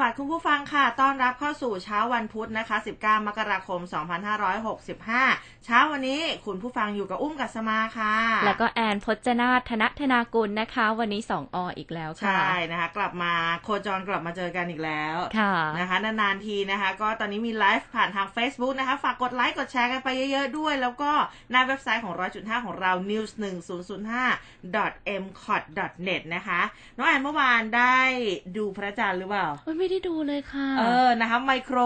วัสดิ์คุณผู้ฟังค่ะ ต้อนรับเข้าสู่เช้าวันพุธนะคะ 19 มกราคม 2565 เช้าวันนี้คุณผู้ฟังอยู่กับอุ้มกัสมาค่ะ แล้วก็แอนพจนาธนธนากุลนะคะ วันนี้สองออีกแล้วค่ะ ใช่นะคะ กลกลับมาโคจรกลับมาเจอกันอีกแล้วค่ะนะคะ นานๆทีนะคะ ก็ตอนนี้มีไลฟ์ผ่านทาง Facebook นะคะ ฝากกดไลค์กดแชร์กันไปเยอะๆด้วย แล้วก็หน้าเว็บไซต์ของ 100.5 ของเรา news 1005 m c o t net นะคะ น้องแอนเมื่อวานได้ดูพระจันทร์หรือเปล่าโอ้ยไม่ได้ดูเลยค่ะ เออนะคะไมโคร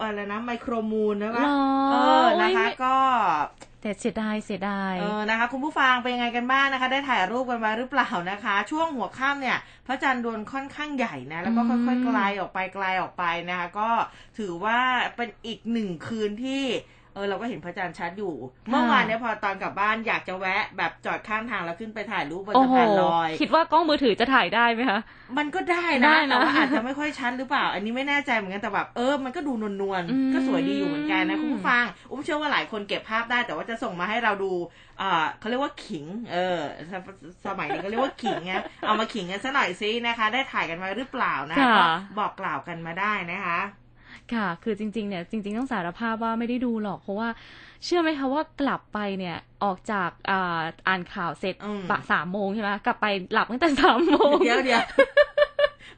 อะไรนะ micro moon นะหรอคะเออนะคะโอ้ยไม่ก็แต่เสียดายเสียดายเออนะคะ คุณผู้ฟังเป็นยังไงกันบ้างนะคะ ได้ถ่ายรูปกันมาหรือเปล่านะคะ ช่วงหัวค่ำเนี่ย พระจันทร์ดวงค่อนข้างใหญ่นะแล้วก็อืมค่อยๆไกลออกไปไกลออกไปนะคะ ก็ถือว่าเป็นอีกหนึ่งคืนที่ เออเราก็เห็นพระจันทร์ชัดอยู่ เมื่อวานเนี่ยพอตอนกลับบ้านอยากจะแวะ แบบจอดข้างทางแล้วขึ้นไปถ่ายรูปบนโอ้สะโหพานลอย คิดว่ากล้องมือถือจะถ่ายได้ไหมคะ มันก็ได้ได้นะนะแต่ว่าอาจจะไม่ค่อยชัดหรือเปล่า อันนี้ไม่แน่ใจเหมือนกันแต่แบบเออมันก็ดูนวลอืมๆก็สวยดีอยู่เหมือนกันนะคุณผู้ฟัง อุ้มเชื่อว่าหลายคนเก็บภาพได้ แต่ว่าจะส่งมาให้เราดูอ่าเขาเรียกว่าขิง เออสสมัยนี้เขาเรียกว่าขิงไงเอามาขิงกันซะหน่อยซินะคะ ได้ถ่ายกันมาหรือเปล่านะค่ะก็บอกกล่าวกันมาได้นะคะ ค่ะ คือจริงๆเนี่ยจริง ๆ ต้องสารภาพว่าไม่ได้ดูหรอก เพราะว่าเชื่อไหมคะว่ากลับไปเนี่ยออกจากอ่าอ่านข่าวเสร็จอืมปะสามโมงใช่ไหมกลับไปหลับตั้งแต่สามโมงเดี๋ยวเดี๋ยว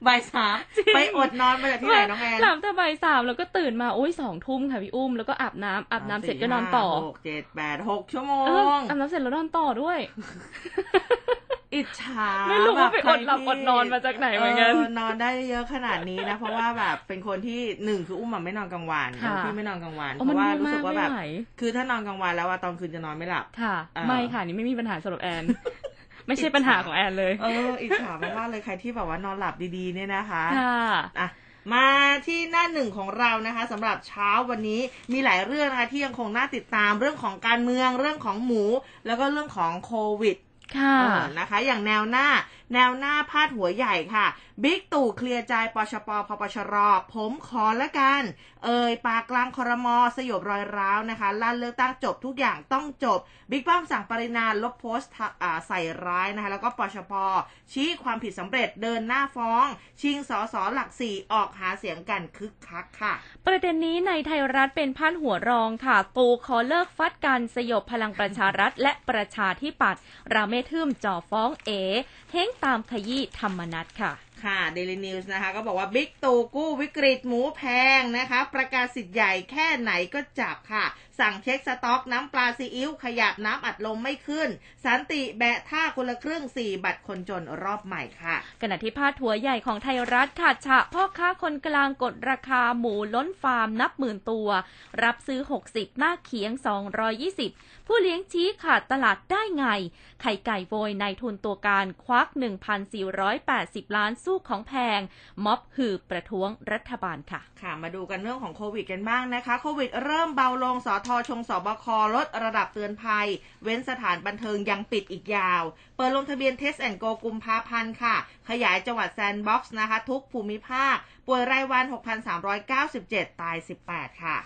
บ่ายสามไปอดนอนมาจากที่ไหนน้องแอนหลับแต่บ่ายสามแล้วก็ตื่นมาโอ้ยสองทุ่มค่ะพี่อุ้มแล้วก็อาบน้ำอาบน้ำเสร็จก็นอนต่อสี่ห้าหกเจ็ดแปดหกชั่วโมเอองอาบน้ำเสร็จแล้วนอนต่อด้วย อิจฉาไม่รู้ว่าไปแบบอดหลับใครอดนอนมาจากไหนเหมือนกันนอนได้เยอะขนาดนี้นะ เพราะว่าแบบเป็นคนที่หนึ่งคืออุ้มอะไม่นอนกลางวันค่ะพี่ไม่นอนกลางวันโอ้เพมันราะว่าง่วงรู้สึกว่าแบบมากไม่ไหวคือถ้านอนกลางวันแล้วอะตอนคืนจะนอนไม่หลับค่ะอ่าไม่ค่ะนี่ไม่มีปัญหาสำหรับแอนไม่ใช่ปัญหาของแอนเลย เออ อิจฉามากๆเลยใครที่แบบว่านอนหลับดีๆเนี่ยนะคะ ค่ะอะมาที่หน้าหนึ่งของเรานะคะสำหรับเช้าวันนี้มีหลายเรื่องนะคะที่ยังคงน่าติดตามเรื่องของการเมืองเรื่องของหมู แล้วก็เรื่องของโควิด ค่ะนะคะ อย่างแนวหน้า แนวหน้าพาดหัวใหญ่ค่ะ บิ๊กตู่เคลียร์ใจปชปพปชร ผมขอละกัน เอ่ยปากกลางครมอสยบรอยร้าวนะคะลั่นเลือกตั้งจบทุกอย่างต้องจบ บิ๊กป้อมสั่งปรินาลบโพสต์ใส่ร้ายนะคะแล้วก็ปชปชี้ความผิดสำเร็จเดินหน้าฟ้อง ชิงสอสอหลักสี่ออกหาเสียงกันคึกคักค่ะ ประเด็นนี้ในไทยรัฐเป็นพาดหัวรองค่ะตู่ขอเลิกฟัดกันสยบพลังประชารัฐ และประชาธิปัตย์ราเมศทีมจ่อฟ้องเอเฮ้งตามขยี้ธรรมนัสค่ะ ค่ะ Daily News นะคะก็บอกว่าบิ๊กตู่กู้วิกฤตหมูแพงนะคะ ประกาศสิทธิ์ใหญ่แค่ไหนก็จับค่ะ สั่งเช็คสต็อกน้ำปลาซีอิ๊วขยับน้ำอัดลมไม่ขึ้น สันติแบะท่าคนละครึ่งสี่บัตรคนจนรอบใหม่ค่ะขณะที่พาดหัวใหญ่ของไทยรัฐค่ะฉะพ่อค้าคนกลางกดราคาหมูล้นฟาร์มนับหมื่นตัว รับซื้อ 60 หน้าเขียง 220 ผู้เลี้ยงชี้ขาดตลาดได้ไง ไข่ไก่โวยในทุนตัวการควัก 1,480 ล้านสของแพง ม็อบหืบประท้วงรัฐบาลค่ะ ค่ะ มาดูกันเรื่องของโควิดกันบ้างนะคะ โควิดเริ่มเบาลงสอทอชงสบคลดระดับเตือนภัย เว้นสถานบันเทิงยังปิดอีกยาว เปิดลงทะเบียน Test and Go กุมภาพันธ์ค่ะ ขยายจังหวัดแซนด์บ็อกซ์นะคะ ทุกภูมิภาค ป่วยรายวัน 6,397 ตาย 18 ค่ะ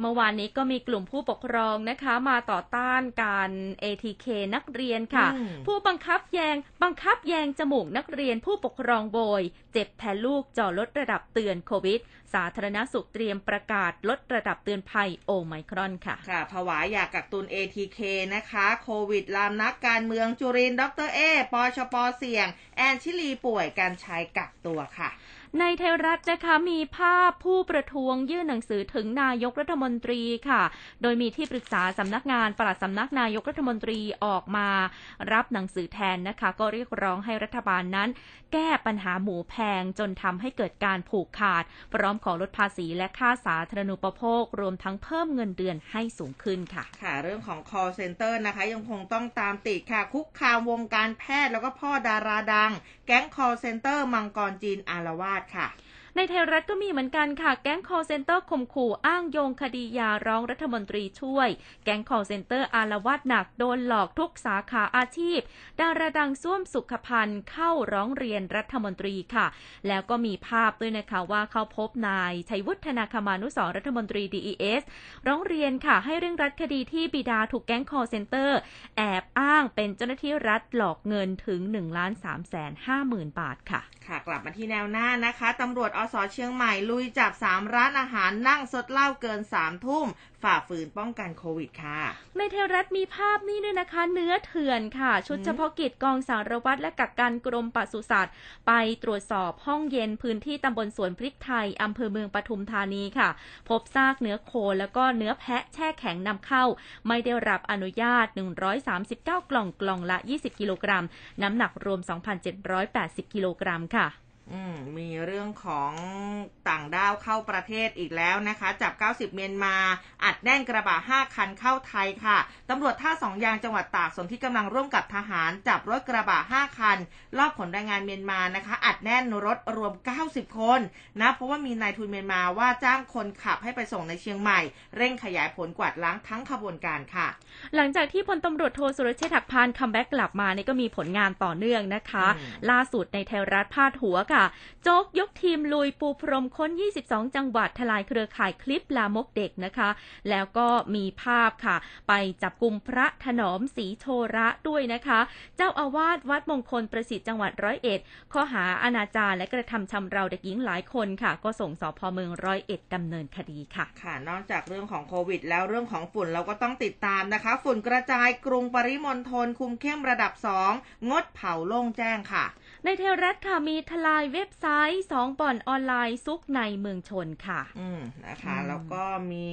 เมื่อวานนี้ก็มีกลุ่มผู้ปกครองนะคะ มาต่อต้านการ ATK นักเรียนค่ะอืมผู้บังคับแยงบังคับแยงจมูกนักเรียนผู้ปกครองโบย เจ็บแทนลูกจ่อลดระดับเตือนโควิด สาธารณสุขเตรียมประกาศลดระดับเตือนภัยโอไมครอนค่ะ ค่ะผวาอย่ากักตุน ATK นะคะ โควิดลามนักการเมืองจุรินทร์ดรเอปชปเสี่ยง แอนชิลีป่วยการใช้กักตัวค่ะ ในไทยรัฐนะคะมีภาพผู้ประท้วงยื่นหนังสือถึงนายกรัฐมนตรีค่ะ โดยมีที่ปรึกษาสำนักงานปลัดสำนักนายกรัฐมนตรีออกมา รับหนังสือแทนนะคะ ก็เรียกร้องให้รัฐบาลนั้น แก้ปัญหาหมูแพงจนทำให้เกิดการผูกขาด พร้อมขอลดภาษีและค่าสาธารณูปโภค รวมทั้งเพิ่มเงินเดือนให้สูงขึ้นค่ะ ค่ะ เรื่องของ call center นะคะ ยังคงต้องตามติดค่ะ คุกคามวงการแพทย์แล้วก็พ่อดาราดัง แก๊ง call center มังกรจีนอารวาสค่ะในไทยรัฐก็มีเหมือนกันค่ะ แก๊ง call center ข่มขู่อ้างโยงคดียาร้องรัฐมนตรีช่วย แก๊ง call center อารวาสหนักโดนหลอกทุกสาขาอาชีพ ดาราดังส้วมสุขพันธ์เข้าร้องเรียนรัฐมนตรีค่ะ แล้วก็มีภาพด้วยนะคะว่าเขาพบนายชัยวุฒนาคมานุสรรัฐมนตรี DES ร้องเรียนค่ะ ให้เร่งรัดคดีที่บิดาถูกแก๊ง call center แอบอ้างเป็นเจ้าหน้าที่รัฐหลอกเงินถึง1ล้าน3แสน5หมื่นบาทค่ะค่ะกลับมาที่แนวหน้านะคะตำรวจอสเชียงใหม่ลุยจับ 3 ร้านอาหารนั่งสดเหล้าเกิน 3 ทุ่ม ฝ่าฝืนป้องกันโควิดค่ะ ในเทวรัฐมีภาพนี่ด้วยนะคะ เนื้อเถื่อนค่ะ ชุดเฉพาะกิจกองสารวัตรและกักกันกรมปศุสัตว์ ไปตรวจสอบห้องเย็นพื้นที่ตำบลสวนพริกไทยอำเภอเมืองปทุมธานีค่ะ พบซากเนื้อโคแล้วก็เนื้อแพะแช่แข็งนำเข้า ไม่ได้รับอนุญาต 139 กล่องกล่องละ 20 กิโลกรัม น้ำหนักรวม 2,780 กิโลกรัมค่ะ อืมมีเรื่องของต่างด้าวเข้าประเทศอีกแล้วนะคะ จับ 90 เมียนมา อัดแน่นกระบะ 5 คันเข้าไทยค่ะตำรวจท่าสองยางจังหวัดตากสนธิกำลังร่วมกับทหาร จับรถกระบะ 5 คันลอบขนแรงงานเมียนมานะคะ อัดแน่นรถรวม 90 คนนะ เพราะว่ามีนายทุนเมียนมาว่าจ้างคนขับให้ไปส่งในเชียงใหม่ เร่งขยายผลกวาดล้างทั้งขบวนการค่ะ หลังจากที่พลตำรวจโทสุรเชษฐ์หักพาล comeback กลับมานี่ก็มีผลงานต่อเนื่องนะคะ ล่าสุดในไทยรัฐพาดหัวค่ะ โจ๊กยกทีมลุยปูพรมค้น 22 จังหวัดทลายเครือข่ายคลิปลามกเด็กนะคะ แล้วก็มีภาพค่ะ ไปจับกลุ่มพระถนอมสีโชระด้วยนะคะ เจ้าอาวาสวัดมงคลประสิทธิ์จังหวัดร้อยเอ็ดข้อหาอนาจารและกระทำชำเราเด็กหญิงหลายคนค่ะ ก็ส่งสพเมืองร้อยเอ็ดดำเนินคดีค่ะ ค่ะ นอกจากเรื่องของโควิด แล้วเรื่องของฝุ่นเราก็ต้องติดตามนะคะ ฝุ่นกระจายกรุงปริมณฑลคุมเข้มระดับ 2 งดเผาโล่งแจ้งค่ะ ในไทยรัฐค่ะมีทลายเว็บไซต์สองบ่อนออนไลน์ซุกในเมืองชนค่ะ อืมนะคะอืมแล้วก็มี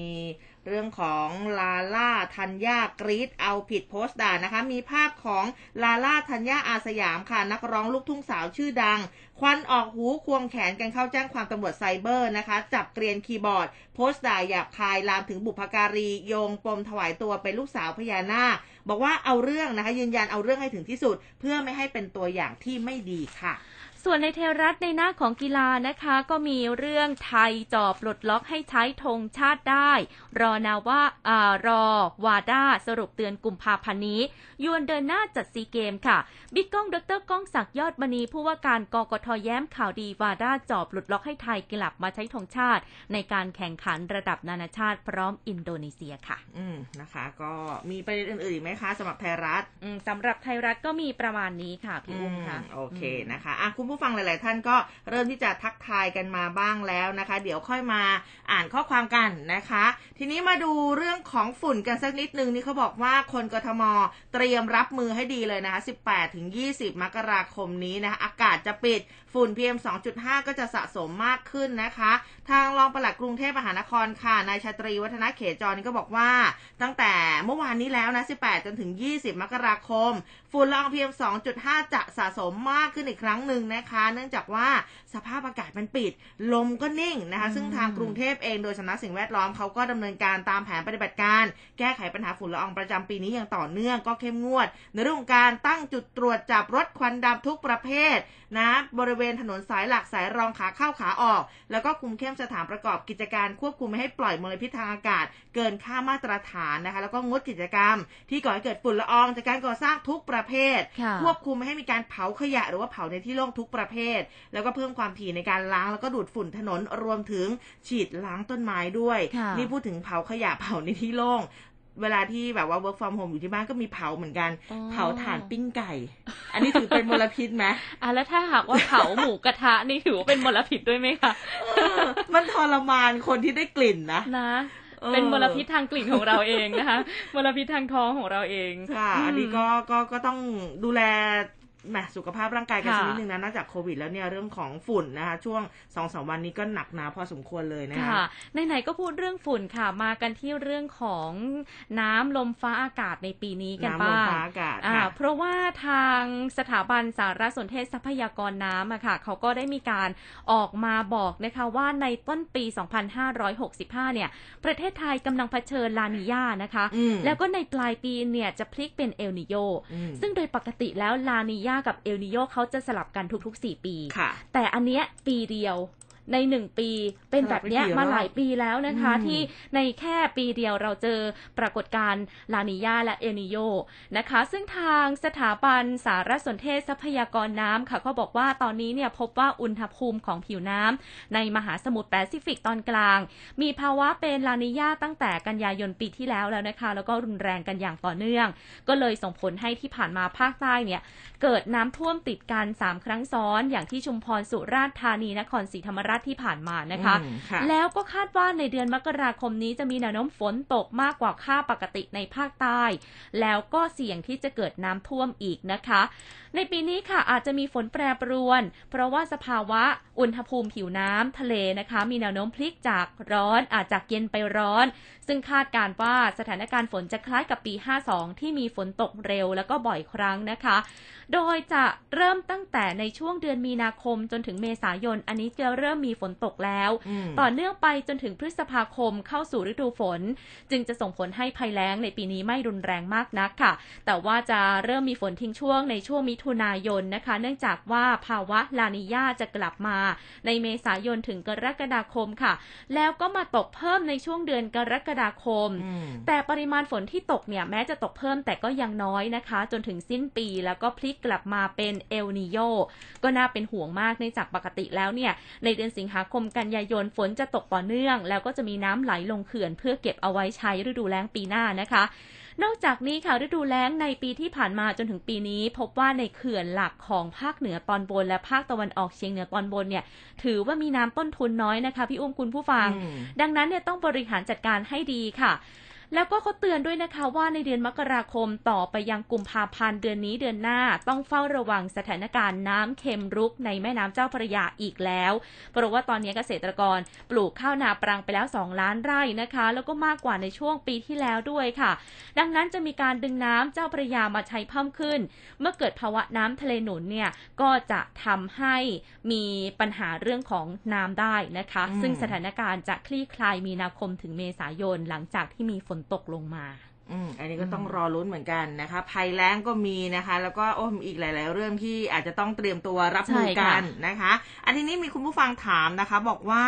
เรื่องของลาล่าธัญญ่ากรี๊ดเอาผิดโพสต์ด่านะคะ มีภาพของลาล่าธัญญ่าอาร์สยามค่ะ นักร้องลูกทุ่งสาวชื่อดัง ควันออกหูควงแขนกันเข้าแจ้งความตำรวจไซเบอร์นะคะ จับเกรียนคีย์บอร์ด โพสต์ด่าหยาบคายลามถึงบุพการีโยงปมถวายตัวเป็นลูกสาวพญานาคบอกว่าเอาเรื่องนะคะยืนยันเอาเรื่องให้ถึงที่สุด เพื่อไม่ให้เป็นตัวอย่างที่ไม่ดีค่ะ ส่วนในเทวรัฐในหน้าของกีฬานะคะ ก็มีเรื่องไทยจอบปลดล็อกให้ใช้ธงชาติได้ รอนาว่าอ่ารอวาด้าสรุปเตือนกุมภาพันธ์นี้ยวนเดินหน้าจัดซีเกมค่ะ บิ๊กก้องดรก้องศักดิ์ยอดมณีผู้ว่าการกกทแย้มข่าวดีวาด้าจอบปลดล็อกให้ไทยกลับมาใช้ธงชาติ ในการแข่งขันระดับนานาชาติพร้อมอินโดนีเซียค่ะ อืมนะคะ ก็มีประเด็นอื่นๆอีกไหมคะสำหรับไทยรัฐอืมสำหรับไทยรัฐก็มีประมาณนี้ค่ะพี่อุ้มค่ะอืมโอเคนะคะอะคุณผู้ฟังหลาย ๆ ท่านก็เริ่มที่จะทักทายกันมาบ้างแล้วนะคะ เดี๋ยวค่อยมาอ่านข้อความกันนะคะ ทีนี้มาดูเรื่องของฝุ่นกันสักนิดนึงนี่เขาบอกว่าคนกทมเตรียมรับมือให้ดีเลยนะคะ 18-20 มกราคมนี้นะคะ อากาศจะปิดฝุ่น PM 2.5 ก็จะสะสมมากขึ้นนะคะ ทางรองปลัดกรุงเทพมหานครค่ะนายชาตรีวัฒนเขจรนี่ก็บอกว่า ตั้งแต่เมื่อวานนี้แล้วนะ 18 จนถึง 20 มกราคม ฝุ่นละออง PM 2.5 จะสะสมมากขึ้นอีกครั้งหนึ่งนะคะ เนื่องจากว่าสภาพอากาศมันปิด ลมก็นิ่งนะคะ ซึ่งทางกรุงเทพเองโดยสำนักสิ่งแวดล้อมเขาก็ดำเนินการตามแผนปฏิบัติการ แก้ไขปัญหาฝุ่นละอองประจำปีนี้อย่างต่อเนื่องก็เข้มงวด ในเรื่องของการตั้งจุดตรวจจับรถควันดำทุกประเภทนะบริเวณถนนสายหลักสายรองขาเข้าขาออก แล้วก็คุมเข้มสถานประกอบกิจการควบคุมไม่ให้ปล่อยมลพิษทางอากาศ เกินค่ามาตรฐานนะคะ แล้วก็งดกิจกรรม ที่ก่อให้เกิดฝุ่นละอองจากการก่อสร้างทุกประเภทค่ะควบคุมไม่ให้มีการเผาขยะ หรือว่าเผาในที่โล่งทุกประเภท แล้วก็เพิ่มความถี่ในการล้างแล้วก็ดูดฝุ่นถนนรวมถึงฉีดล้างต้นไม้ด้วยค่ะนี่พูดถึงเผาขยะเผาในที่โล่ง เวลาที่แบบว่า work from home อยู่ที่บ้านก็มีเผาเหมือนกันอ๋อเผาถ่านปิ้งไก่ อันนี้ถือเป็นมลพิษไหมอะแล้วถ้าหากว่าเผาหมูกระทะนี่ถือว่าเป็นมลพิษด้วยไหมคะเออมันทรมานคนที่ได้กลิ่นนะนะเออเป็นมลพิษทางกลิ่นของเราเองนะคะมลพิษทางท้องของเราเองค่ะอันนี้ก็ก็ก็ต้องดูแล แหมสุขภาพร่างกายกันค่ะสักนิดนึงนะนอกจากโควิดแล้วเนี่ยเรื่องของฝุ่นนะคะ ช่วงสองสามวันนี้ก็หนักหนาพอสมควรเลยนะคะค่ะไหนๆก็พูดเรื่องฝุ่นค่ะ มากันที่เรื่องของน้ำลมฟ้าอากาศในปีนี้กันน้ำลมบ้างฟ้าอากาศอ่าค่ะเพราะว่าทางสถาบันสารสนเทศทรัพยากรน้ำอะค่ะเขาก็ได้มีการออกมาบอกนะคะว่าในต้นปี 2565 เนี่ย ประเทศไทยกำลังเผชิญลานิญานะคะอืมแล้วก็ในปลายปีเนี่ยจะพลิกเป็นเอลนิโยอืมซึ่งโดยปกติแล้วลานิญากับเอลนิโยเขาจะสลับกันทุกๆ 4 ปีค่ะแต่อันเนี้ยปีเดียว ในหนึ่งปีเป็นแบบเนี้ยหลายปีมาแล้วหลายปีแล้วนะคะอืมที่ในแค่ปีเดียวเราเจอปรากฏการณ์ลานีญาและเอลนีโญนะคะ ซึ่งทางสถาบันสารสนเทศทรัพยากรน้ำค่ะเขาบอกว่าตอนนี้เนี่ยพบว่าอุณหภูมิของผิวน้ำในมหาสมุทรแปซิฟิกตอนกลาง มีภาวะเป็นลานีญาตั้งแต่กันยายนปีที่แล้วแล้วนะคะ แล้วก็รุนแรงกันอย่างต่อเนื่อง ก็เลยส่งผลให้ที่ผ่านมาภาคใต้เนี่ยเกิดน้ำท่วมติดกัน3ครั้งซ้อน อย่างที่ชุมพรสุราษฎร์ธานีนครศรีธรรมราชที่ผ่านมานะคะอืมค่ะแล้วก็คาดว่าในเดือนมกราคมนี้จะมีแนวโน้มฝนตกมากกว่าค่าปกติในภาคใต้ แล้วก็เสี่ยงที่จะเกิดน้ำท่วมอีกนะคะในปีนี้ค่ะอาจจะมีฝนแปรปรวน เพราะว่าสภาวะอุณหภูมิผิวน้ำทะเลนะคะ มีแนวโน้มพลิกจากร้อนอาจจากเย็นไปร้อน ซึ่งคาดการณ์ว่าสถานการณ์ฝนจะคล้ายกับปี 52 ที่มีฝนตกเร็วแล้วก็บ่อยครั้งนะคะ โดยจะเริ่มตั้งแต่ในช่วงเดือนมีนาคมจนถึงเมษายน อันนี้จะเริ่มมีฝนตกแล้วอืมต่อเนื่องไปจนถึงพฤษภาคมเข้าสู่ฤดูฝน จึงจะส่งผลให้ภัยแล้งในปีนี้ไม่รุนแรงมากนักค่ะ แต่ว่าจะเริ่มมีฝนทิ้งช่วงในช่วงมิถุนายนนะคะ เนื่องจากว่าภาวะลานิยาจะกลับมาในเมษายนถึงกรกฎาคมค่ะ แล้วก็มาตกเพิ่มในช่วงเดือนกรกฎาคมอืมแต่ปริมาณฝนที่ตกเนี่ยแม้จะตกเพิ่มแต่ก็ยังน้อยนะคะ จนถึงสิ้นปีแล้วก็พลิกกลับมาเป็นเอลนิโยก็น่าเป็นห่วงมากเนื่องจากปกติแล้วเนี่ย ในเดือนสิงหาคมกันยายนฝนจะตกต่อเนื่อง แล้วก็จะมีน้ำไหลลงเขื่อนเพื่อเก็บเอาไว้ใช้ฤดูแล้งปีหน้านะคะ นอกจากนี้ค่ะฤดูแล้งในปีที่ผ่านมาจนถึงปีนี้ พบว่าในเขื่อนหลักของภาคเหนือตอนบน และภาคตะวันออกเฉียงเหนือตอนบนเนี่ย ถือว่ามีน้ำต้นทุนน้อยนะคะพี่อุ้มคุณผู้ฟังอืมดังนั้นเนี่ยต้องบริหารจัดการให้ดีค่ะ แล้วก็เขาเตือนด้วยนะคะว่าในเดือนมกราคมต่อไปยังกุมภาพันธ์เดือนนี้เดือนหน้าต้องเฝ้าระวังสถานการณ์น้ำเค็มรุกในแม่น้ำเจ้าพระยาอีกแล้ว เพราะว่าตอนนี้เกษตรกรปลูกข้าวนาปรังไปแล้ว 2 ล้านไร่นะคะ แล้วก็มากกว่าในช่วงปีที่แล้วด้วยค่ะ ดังนั้นจะมีการดึงน้ำเจ้าพระยามาใช้เพิ่มขึ้น เมื่อเกิดภาวะน้ำทะเลหนุนเนี่ยก็จะทำให้มีปัญหาเรื่องของน้ำได้นะคะ ซึ่งสถานการณ์จะคลี่คลายมีนาคมถึงเมษายนหลังจากที่มีฝนตกลงมาอืมอันนี้ก็ต้องรอลุ้นเหมือนกันนะคะภัยแล้งก็มีนะคะ แล้วก็โอ้มีอีกหลาย ๆ เรื่องที่อาจจะต้องเตรียมตัวรับมือใช่กัค่ะนนะคะ อันทีนี้มีคุณผู้ฟังถามนะคะ บอกว่า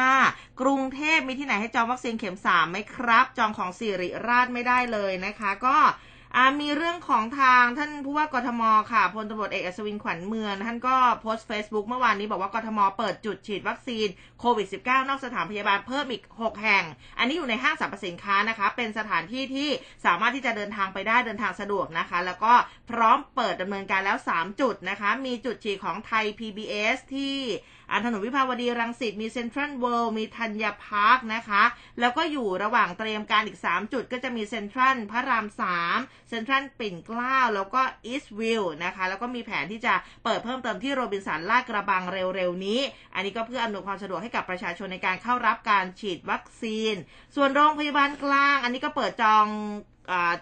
กรุงเทพมีที่ไหนให้จองวัคซีนเข็มสามไหมครับ จองของสิริราชไม่ได้เลยนะคะ ก็อ่า มีเรื่องของทางท่านผู้ว่ากทมค่ะพลตำรวจเอกอัศวินขวัญเมืองท่านก็โพสต์ Facebook เมื่อวานนี้บอกว่ากทมเปิดจุดฉีดวัคซีนโควิด -19 นอกสถานพยาบาลเพิ่มอีก 6 แห่ง อันนี้อยู่ในห้างสรรพสินค้านะคะ เป็นสถานที่ที่สามารถที่จะเดินทางไปได้เดินทางสะดวกนะคะ แล้วก็พร้อมเปิดดำเนินการแล้ว 3 จุดนะคะ มีจุดฉีดของไทย PBS ที่ อันถนนวิภาวดีรังสิตมีเซ็นทรัลเวิลด์มีธัญพาร์คนะคะ แล้วก็อยู่ระหว่างเตรียมการอีก 3 จุดก็จะมีเซ็นทรัลพระราม 3 เซ็นทรัลปิ่นเกล้า แล้วก็อีสต์วิลล์นะคะ แล้วก็มีแผนที่จะเปิดเพิ่มเติมที่โรบินสันลาดกระบังเร็วๆนี้ อันนี้ก็เพื่ออำนวยความสะดวกให้กับประชาชนในการเข้ารับการฉีดวัคซีน ส่วนโรงพยาบาลกลาง อันนี้ก็เปิดจอง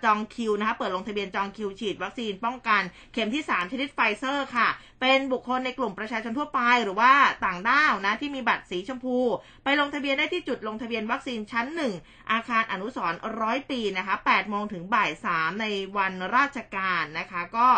จองคิวนะคะ เปิดลงทะเบียนจองคิวฉีดวัคซีนป้องกัน เข็มที่ 3 ชนิดไฟเซอร์ค่ะ เป็นบุคคลในกลุ่มประชาชนทั่วไปหรือว่าต่างด้าวนะที่มีบัตรสีชมพู ไปลงทะเบียนได้ที่จุดลงทะเบียนวัคซีนชั้น 1 อาคารอนุสร์ร้อยปีนะคะ8โมงถึงบ่าย3ในวันราชการนะคะ ก็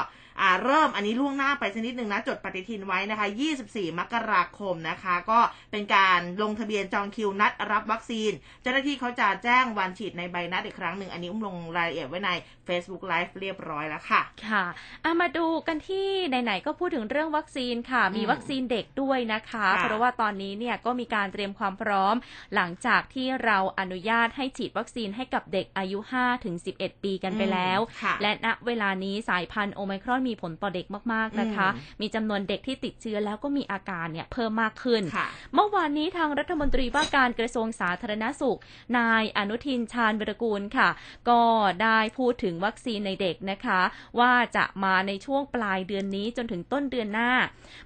อ่าเริ่มอันนี้ล่วงหน้าไปสักนิดหนึ่งนะ จดปฏิทินไว้นะคะ 24 มกราคมนะคะ ก็เป็นการลงทะเบียนจองคิวนัดรับวัคซีน เจ้าหน้าที่เขาจะแจ้งวันฉีดในใบนัดอีกครั้งหนึ่ง อันนี้อุ้มลงรายละเอียดไว้ใน Facebook Live เรียบร้อยแล้วค่ะ ค่ะเอามาดูกันที่ไหนๆก็พูดถึงเรื่องวัคซีนค่ะ มีอืมวัคซีนเด็กด้วยนะคะค่ะเพราะว่าตอนนี้เนี่ยก็มีการเตรียมความพร้อม หลังจากที่เราอนุญาตให้ฉีดวัคซีนให้กับเด็กอายุ5ถึง11 ปีกันไปแล้วค่ะและณเวลานี้สายพันธุ์โอไมครอนมีผลต่อเด็กมากๆนะคะอืมมีจำนวนเด็กที่ติดเชื้อแล้วก็มีอาการเนี่ยเพิ่มมากขึ้นค่ะเมื่อวานนี้ทางรัฐมนตรีว่าการกระทรวงสาธารณสุข นายอนุทินชาญวิรกูลค่ะ ก็ได้พูดถึงวัคซีนในเด็กนะคะ ว่าจะมาในช่วงปลายเดือนนี้จนถึงต้นเดือนหน้า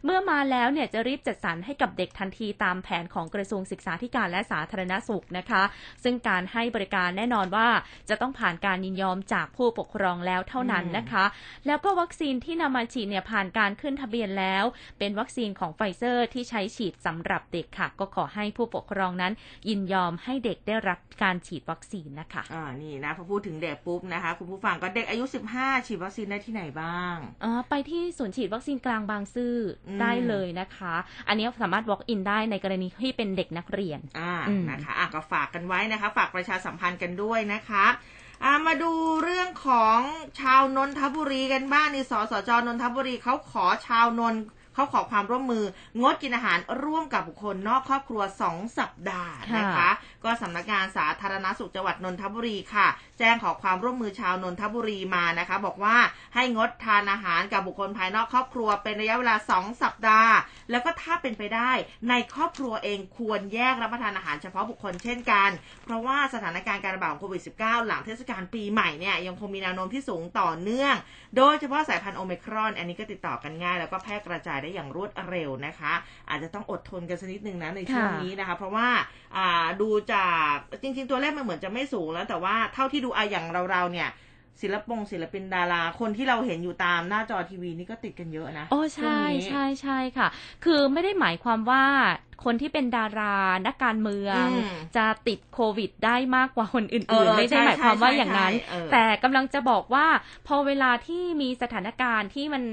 เมื่อมาแล้วเนี่ยจะรีบจัดสรรให้กับเด็กทันทีตามแผนของกระทรวงศึกษาธิการและสาธารณสุขนะคะ ซึ่งการให้บริการแน่นอนว่าจะต้องผ่านการยินยอมจากผู้ปกครองแล้วเท่านั้นนะคะ แล้วก็วัคซีนซีนที่นำมาฉีดเนี่ยผ่านการขึ้นทะเบียนแล้ว เป็นวัคซีนของไฟเซอร์ที่ใช้ฉีดสำหรับเด็กค่ะ ก็ขอให้ผู้ปกครองนั้น ยินยอมให้เด็กได้รับการฉีดวัคซีนนะคะอ่านี่นะพอพูดถึงเด็กปุ๊บนะคะ คุณผู้ฟังก็เด็กอายุ 15 ฉีดวัคซีนได้ที่ไหนบ้างอ๋อไปที่ศูนย์ฉีดวัคซีนกลางบางซื่ออมได้เลยนะคะ อันนี้สามารถ walk in ได้ในกรณีที่เป็นเด็กนักเรียนอ่าอืมนะคะอะก็ฝากกันไว้นะคะ ฝากประชาสัมพันธ์กันด้วยนะคะอ่ามาดูเรื่องของชาวนนทบุรีกันบ้างนี่สสจนนทบุรีเขาขอชาวนนท์เขาขอความร่วมมืองดกินอาหารร่วมกับบุคคลนอกครอบครัว 2 สัปดาห์นะคะค่ะก็สำนักงานสาธารณสุขจังหวัดนนทบุรีค่ะแจ้งขอความร่วมมือชาวนนทบุรีมานะคะ บอกว่าให้งดทานอาหารกับบุคคลภายนอกครอบครัวเป็นระยะเวลา 2 สัปดาห์ แล้วก็ถ้าเป็นไปได้ในครอบครัวเองควรแยกรับประทานอาหารเฉพาะบุคคลเช่นกัน เพราะว่าสถานการณ์การระบาดของโควิด -19 หลังเทศกาลปีใหม่เนี่ยยังคงมีแนวโน้มที่สูงต่อเนื่อง โดยเฉพาะสายพันธุ์โอมิครอน อันนี้ก็ติดต่อกันง่าย แล้วก็แพร่กระจายได้อย่างรวดเร็วนะคะ อาจจะต้องอดทนกันสักนิดนึงนะในช่วงค่ะนี้นะคะ เพราะว่าอ่าดูจากจริง ๆ ตัวเลขมันเหมือนจะไม่สูงแล้วแต่ว่าเท่าที่ดูอะอย่างเราๆเนี่ยศิลปงศิลปินดารา คนที่เราเห็นอยู่ตามหน้าจอทีวีนี่ก็ติดกันเยอะนะโอ้ช่วงใช่นี้ใช่ใช่ค่ะ คือไม่ได้หมายความว่าคนที่เป็นดารา นักการเมืองอืมจะติดโควิด ได้มากกว่าคนเออื่นอๆไม่ได้ใช่หมายความว่าใช่อย่างนั้นใช่เออแต่กำลังจะบอกว่า พอเวลาที่มีสถานการณ์ที่มัน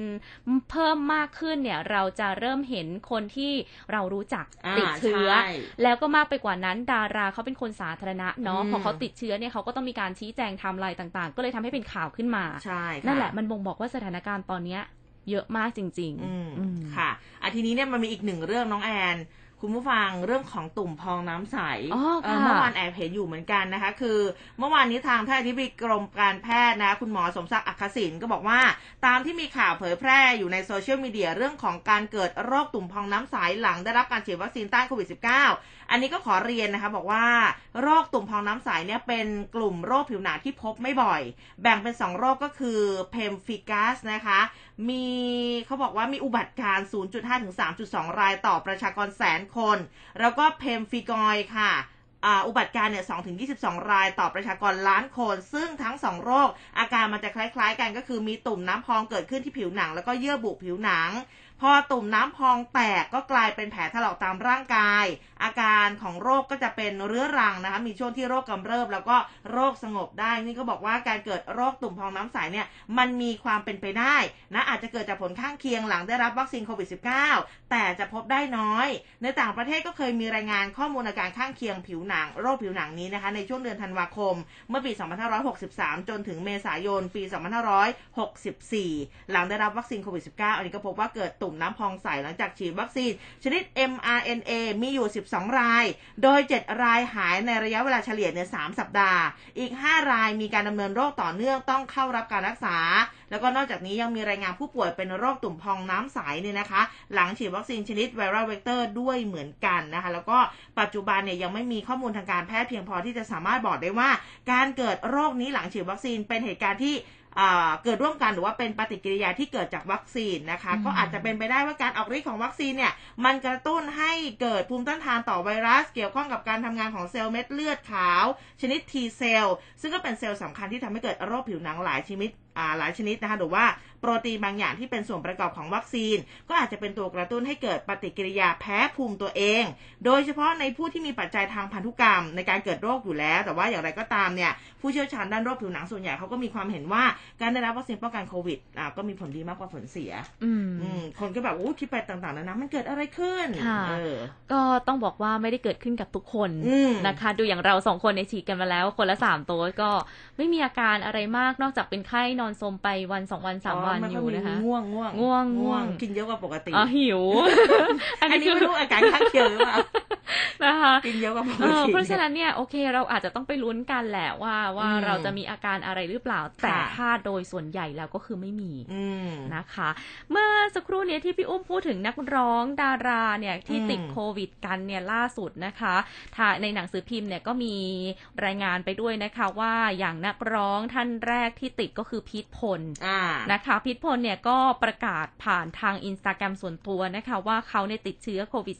เพิ่มมากขึ้นเนี่ย เราจะเริ่มเห็นคนที่เรารู้จักอ่าติดเชื้อใช่แล้วก็มากไปกว่านั้น ดาราเขาเป็นคนสาธารณะเนาะอืมพอเขาติดเชื้อเนี่ยเขาก็ต้องมีการชี้แจงไทม์ไลน์ต่างๆ ก็เลยทำให้เป็นข่าวขึ้นมาใช่ค่นั่นแหละมันบ่งบอกว่าสถานการณ์ตอนเนี้ยเยอะมากจริงอืมอืมค่ะอะทีนี้เนี่ยมันมีอีกหนึ่งเรื่องน้องแอน คุณผู้ฟังเรื่องของตุ่มพองน้ำใสอ๋อเออค่ะเมื่อวานแอบเห็นอยู่เหมือนกันนะคะ คือเมื่อวานนี้ทางแพทย์อธิบดีกรมการแพทย์นะ คุณหมอสมศักดิ์อรรฆศิลป์ก็บอกว่า ตามที่มีข่าวเผยแพร่อยู่ในโซเชียลมีเดียเรื่องของการเกิดโรคตุ่มพองน้ำใสหลังได้รับการฉีดวัคซีนต้านโควิด -19 อันนี้ก็ขอเรียนนะคะบอกว่าโรคตุ่มพองน้ำใสเนี่ยเป็นกลุ่มโรคผิวหนังที่พบไม่บ่อย แบ่งเป็นสองโรคก็คือเพมฟิกัสนะคะ มีเขาบอกว่ามีอุบัติการณ์0.5 ถึง 3.2 รายต่อประชากรแสนคน แล้วก็เพมฟิกอยค่ะอุบัติการ์เนี่ย2ถึง 22 รายต่อประชากรล้านคน ซึ่งทั้งสองโรค อาการมันจะคล้ายๆ กันก็คือมีตุ่มน้ำพองเกิดขึ้นที่ผิวหนัง แล้วก็เยื่อบุผิวหนัง พอตุ่มน้ำพองแตกก็กลายเป็นแผลถลอกตามร่างกาย อาการของโรคก็จะเป็นเรื้อรังนะคะ มีช่วงที่โรคกำเริบ แล้วก็โรคสงบได้ นี่ก็บอกว่าการเกิดโรคตุ่มพองน้ำใสเนี่ย มันมีความเป็นไปได้นะอาจจะเกิดจากผลข้างเคียงหลังได้รับวัคซีนโควิด -19 แต่จะพบได้น้อย ในต่างประเทศก็เคยมีรายงานข้อมูลอาการข้างเคียงผิวหนัง โรคผิวหนังนี้นะคะ ในช่วงเดือนธันวาคม เมื่อปี 2563 จนถึงเมษายน ปี 2564 หลังได้รับวัคซีนโควิด -19 อันนี้ก็พบว่าเกิดตุ่มน้ำพองใสหลังจากฉีดวัคซีนชนิด mRNA มีอยู่12 ราย โดย 7 รายหายในระยะเวลาเฉลี่ยเนี่ย3สัปดาห์ อีก 5 รายมีการดำเนินโรคต่อเนื่องต้องเข้ารับการรักษา แล้วก็นอกจากนี้ยังมีรายงานผู้ป่วยเป็นโรคตุ่มพองน้ำใสเนี่ยนะคะ หลังฉีดวัคซีนชนิด viral vector ด้วยเหมือนกันนะคะ แล้วก็ปัจจุบันเนี่ยยังไม่มีข้อมูลทางการแพทย์เพียงพอที่จะสามารถบอกได้ว่า การเกิดโรคนี้หลังฉีดวัคซีนเป็นเหตุการณ์ที่ เกิดร่วมกันหรือว่าเป็นปฏิกิริยาที่เกิดจากวัคซีนนะคะอืมก็อาจจะเป็นไปได้ว่าการออกฤทธิ์ของวัคซีนเนี่ยมันกระตุ้นให้เกิดภูมิต้านทานต่อไวรัส เกี่ยวข้องกับการทำงานของเซลล์เม็ดเลือดขาว ชนิด T เซลล์ซึ่งก็เป็นเซลล์สำคัญที่ทำให้เกิดโรคผิวหนังหลายชนิดอ่า หลายชนิดนะคะหรือว่าโปรตีนบางอย่างที่เป็นส่วนประกอบของวัคซีน ก็อาจจะเป็นตัวกระตุ้นให้เกิดปฏิกิริยาแพ้ภูมิตัวเอง โดยเฉพาะในผู้ที่มีปัจจัยทางพันธุกรรมในการเกิดโรคอยู่แล้ว แต่ว่าอย่างไรก็ตามเนี่ยผู้เชี่ยวชาญด้านโรคผิวหนังส่วนใหญ่เขาก็มีความเห็นว่าการได้รับวัคซีนป้องกันโควิดอ่าก็มีผลดีมากกว่าผลเสีย อืมอืมคนก็แบบโอ้คิดไปต่างๆนานามันเกิดอะไรขึ้นค่ะเออก็ต้องบอกว่าไม่ได้เกิดขึ้นกับทุกคนอืมนะคะ ดูอย่างเราสองคนในยฉีดกันมาแล้ว คนละสามโตัวก็ไม่มีอาการอะไรมากนอกจากเป็นไข้นอนสมไปวันสองวันสามวันมัอก็ยู่มีนะคะง่วงง่วงง่วงง่ง่ววงงกินเยอะกว่าปกติอ๋อหิว อันอันนี้นี้คือไม่รู้อาการข้างเคียงหรือเปล่านะคะกินเยอะกว่าปกเออติเพราะฉะนั้นเนี่ยโอเคเราอาจจะต้องไปลุ้นกันแหละว่าว่าอืมเราจะมีอาการอะไรหรือเปล่าแต่ค่ะถ้าโดยส่วนใหญ่แล้วก็คือไม่มีอืมนะคะ เมื่อสักครู่เนี้ที่พี่อุ้มพูดถึงนักร้องดาราเนี่ยที่อืมติดโควิดกันเนี่ยล่าสุดนะคะถ้าในหนังสือพิมพ์เนี่ยก็มีรายงานไปด้วยนะคะว่าอย่างนักร้องท่านแรกที่ติดก็คือพีทพลอ่านะคะพิทพลเนี่ยก็ประกาศผ่านทางอินสตาแกรมส่วนตัวนะคะว่าเขาเนี่ยติดเชื้อโควิด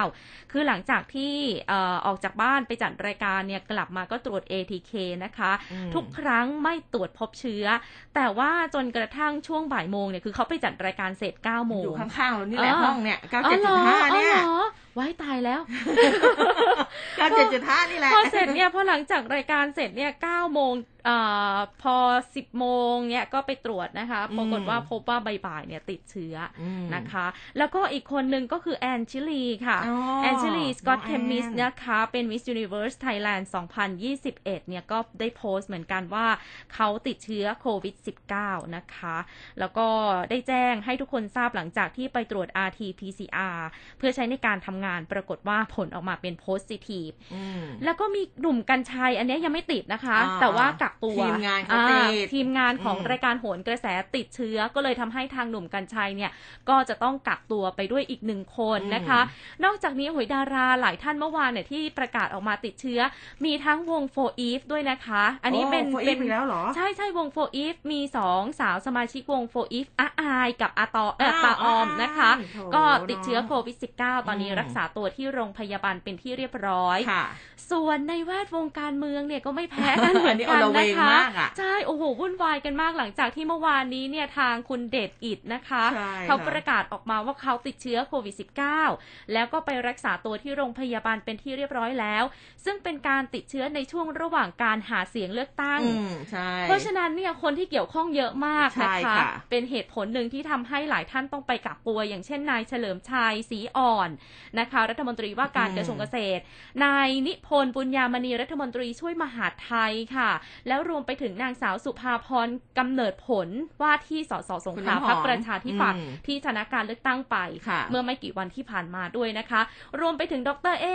-19 คือหลังจากที่เอ่อออกจากบ้านไปจัดรายการเนี่ยกลับมาก็ตรวจ ATK นะคะอืมทุกครั้งไม่ตรวจพบเชื้อ แต่ว่าจนกระทั่งช่วงบ่ายโมงเนี่ยคือเขาไปจัดรายการเสร็จ9โมงอยู่ข้างๆเรานี่แหละอ๋อห้องเนี่ยอ๋อเหรอ97.5เนี่ย อ๋อเหรอไว้ายตายแล้ว97.5นี่แหละพอเสร็จเนี่ยพอหลังจากรายการเสร็จเนี่ยเก้าโมงอ่าพอสิบโมงเนี่ยก็ไปตรวจนะคะปรากฏว่าพบว่าบ่ายๆเนี่ยติดเชื้ออืมนะคะ แล้วก็อีกคนหนึ่งก็คือแอนชิลีค่ะอ๋อแอนชิลีสกอตน้องเคแอนมิสนะคะเป็น Miss Universe Thailand 2021เนี่ยก็ได้โพสต์เหมือนกันว่าเขาติดเชื้อโควิด -19 นะคะ แล้วก็ได้แจ้งให้ทุกคนทราบหลังจากที่ไปตรวจ RT-PCR เพื่อใช้ในการทำงาน ปรากฏว่าผลออกมาเป็นโพสิทีฟอืมแล้วก็มีหนุ่มกัญชัย อันเนี้ยยังไม่ติดนะคะอ่าแต่ว่ากักตัวทีมงานเขาอ่ติดทีมงานของอืมรายการโหนกระแสติดเชื้อ ก็เลยทำให้ทางหนุ่มกัญชัยเนี่ยก็จะต้องกักตัวไปด้วยอีกหนึ่งคนนะคะ นอกจากนี้โหยดาราหลายท่านเมื่อวานเนี่ยที่ประกาศออกมาติดเชื้อ มีทั้งวง 4EVE ด้วยนะคะ อันนี้เป็นโอ้เป็นอีกแล้วเหรอใช่ใช่วง 4EVE มีสองสาวสมาชิกวง 4EVE อาอายกับอาตอเอออ้าวตาออมนะคะโถก็ติดเชื้อโควิด -19 ตอนนี้อืมรักษาตัวที่โรงพยาบาลเป็นที่เรียบร้อยค่ะส่วนในแวดวงการเมืองเนี่ยก็ไม่แพ้กันเหมือนอันนี้กันโอละเวนะงคะมากอะใช่โอ้โหวุ่นวายกันมากหลังจากที่เมื่อวานนี้เนี่ยทางคุณเดชอิศม์นะคะใช่เขาค่ะประกาศออกมาว่าเขาติดเชื้อโควิด -19 แล้วก็ไปรักษาตัวที่โรงพยาบาลเป็นที่เรียบร้อยแล้ว ซึ่งเป็นการติดเชื้อในช่วงระหว่างการหาเสียงเลือกตั้งอืมใช่เพราะฉะนั้นเนี่ยคนที่เกี่ยวข้องเยอะมากใช่นะคะค่ะเป็นเหตุผลหนึ่งที่ทำให้หลายท่านต้องไปกักตัว อย่างเช่นนายเฉลิมชัยศรีอ่อน นะคะ รัฐมนตรีว่าการอืมกระทรวงเกษตร นายนิพนธ์บุญญามณีรัฐมนตรีช่วยมหาดไทยค่ะ แล้วรวมไปถึงนางสาวสุภาพรกำเนิดผลว่าที่สสสงขลาคุณน้ำหอมพรรคประชาธิปัตย์อืมที่ชนะการเลือกตั้งไปค่ะเมื่อไม่กี่วันที่ผ่านมาด้วยนะคะ รวมไปถึงดรเอ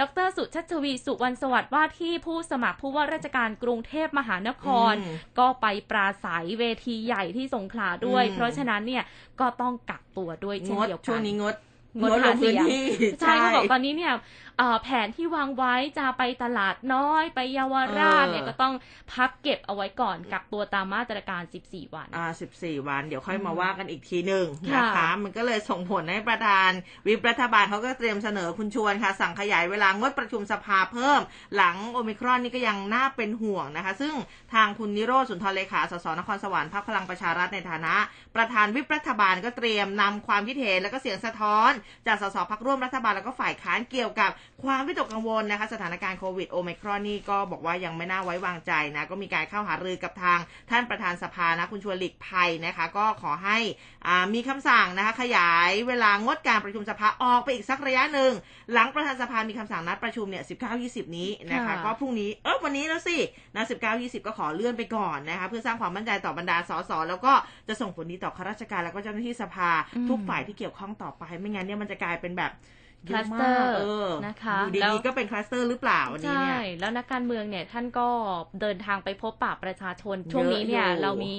ดรสุชัชวีสุวรรณสวัสดิ์ว่าที่ผู้สมัครผู้ว่าราชการกรุงเทพมหานครอืมก็ไปปราศัยเวทีใหญ่ที่สงขลาด้วยอืมเพราะฉะนั้นเนี่ยก็ต้องกักตัวด้วยเช่นงดเดียวกัช่วงนนี้งด งดลหางเสีพื้นยงที่ใช่เขาบอกตอนนี้เนี่ยเอ่อแผนที่วางไว้จะไปตลาดน้อยไปเยาวราชเออเนี่ยก็ต้องพับเก็บเอาไว้ก่อนกักตัวตามมาตรการ 14 วันอ่า14 วัน เดี๋ยวค่อยมาอืมว่ากันอีกทีหนึ่งค่ะนะคะ มันก็เลยส่งผลให้ประธานวิปรัฐบาลเขาก็เตรียมเสนอคุณชวนค่ะ สั่งขยายเวลางดประชุมสภาเพิ่ม หลังโอมิครอนนี่ก็ยังน่าเป็นห่วงนะคะ ซึ่งทางคุณนิโรธสุนทรเลขาสสนครสวรรค์พรรคพลังประชารัฐในฐานะ ประธานวิปรัฐบาลก็เตรียมนำความคิดเห็นแล้วก็เสียงสะท้อน จากสสพักร่วมรัฐบาลแล้วก็ฝ่ายค้านเกี่ยวกับความวิตกกังวลนะคะสถานการณ์โควิดโอมิครอนนี่ก็บอกว่ายังไม่น่าไว้วางใจนะก็มีการเข้าหารือกับทางท่านประธานสภานะคุณชวนหลีกภัยนะคะก็ขอให้อ่ามีคำสั่งนะคะขยายเวลางดการประชุมสภาออกไปอีกสักระยะหนึ่งหลังประธานสภามีคำสั่งนัดประชุมเนี่ย19-20นี้นะคะค่ะก็พรุ่งนี้เออวันนี้แล้วสินะ19-20ก็ขอเลื่อนไปก่อนนะคะเพื่อสร้างความมั่นใจต่อบรรดาสสแล้วก็จะส่งผลดีต่อข้าราชการแล้วก็เจ้าหน้าที่สภาอืมทุกฝ่ายที่เกี่ยวข้องต่อไปไม่งั้นเนี่ยมันจะกลายเป็นแบบ เยอะ cluster มากเออนะคะอยู่แล้วดีๆก็เป็นคลัสเตอร์หรือเปล่าวันนี้ใช่เนี่ยแล้วนักการเมืองเนี่ยท่านก็เดินทางไปพบปะประชาชน ช่วงนี้เนี่ยเยอะอยู่เรามี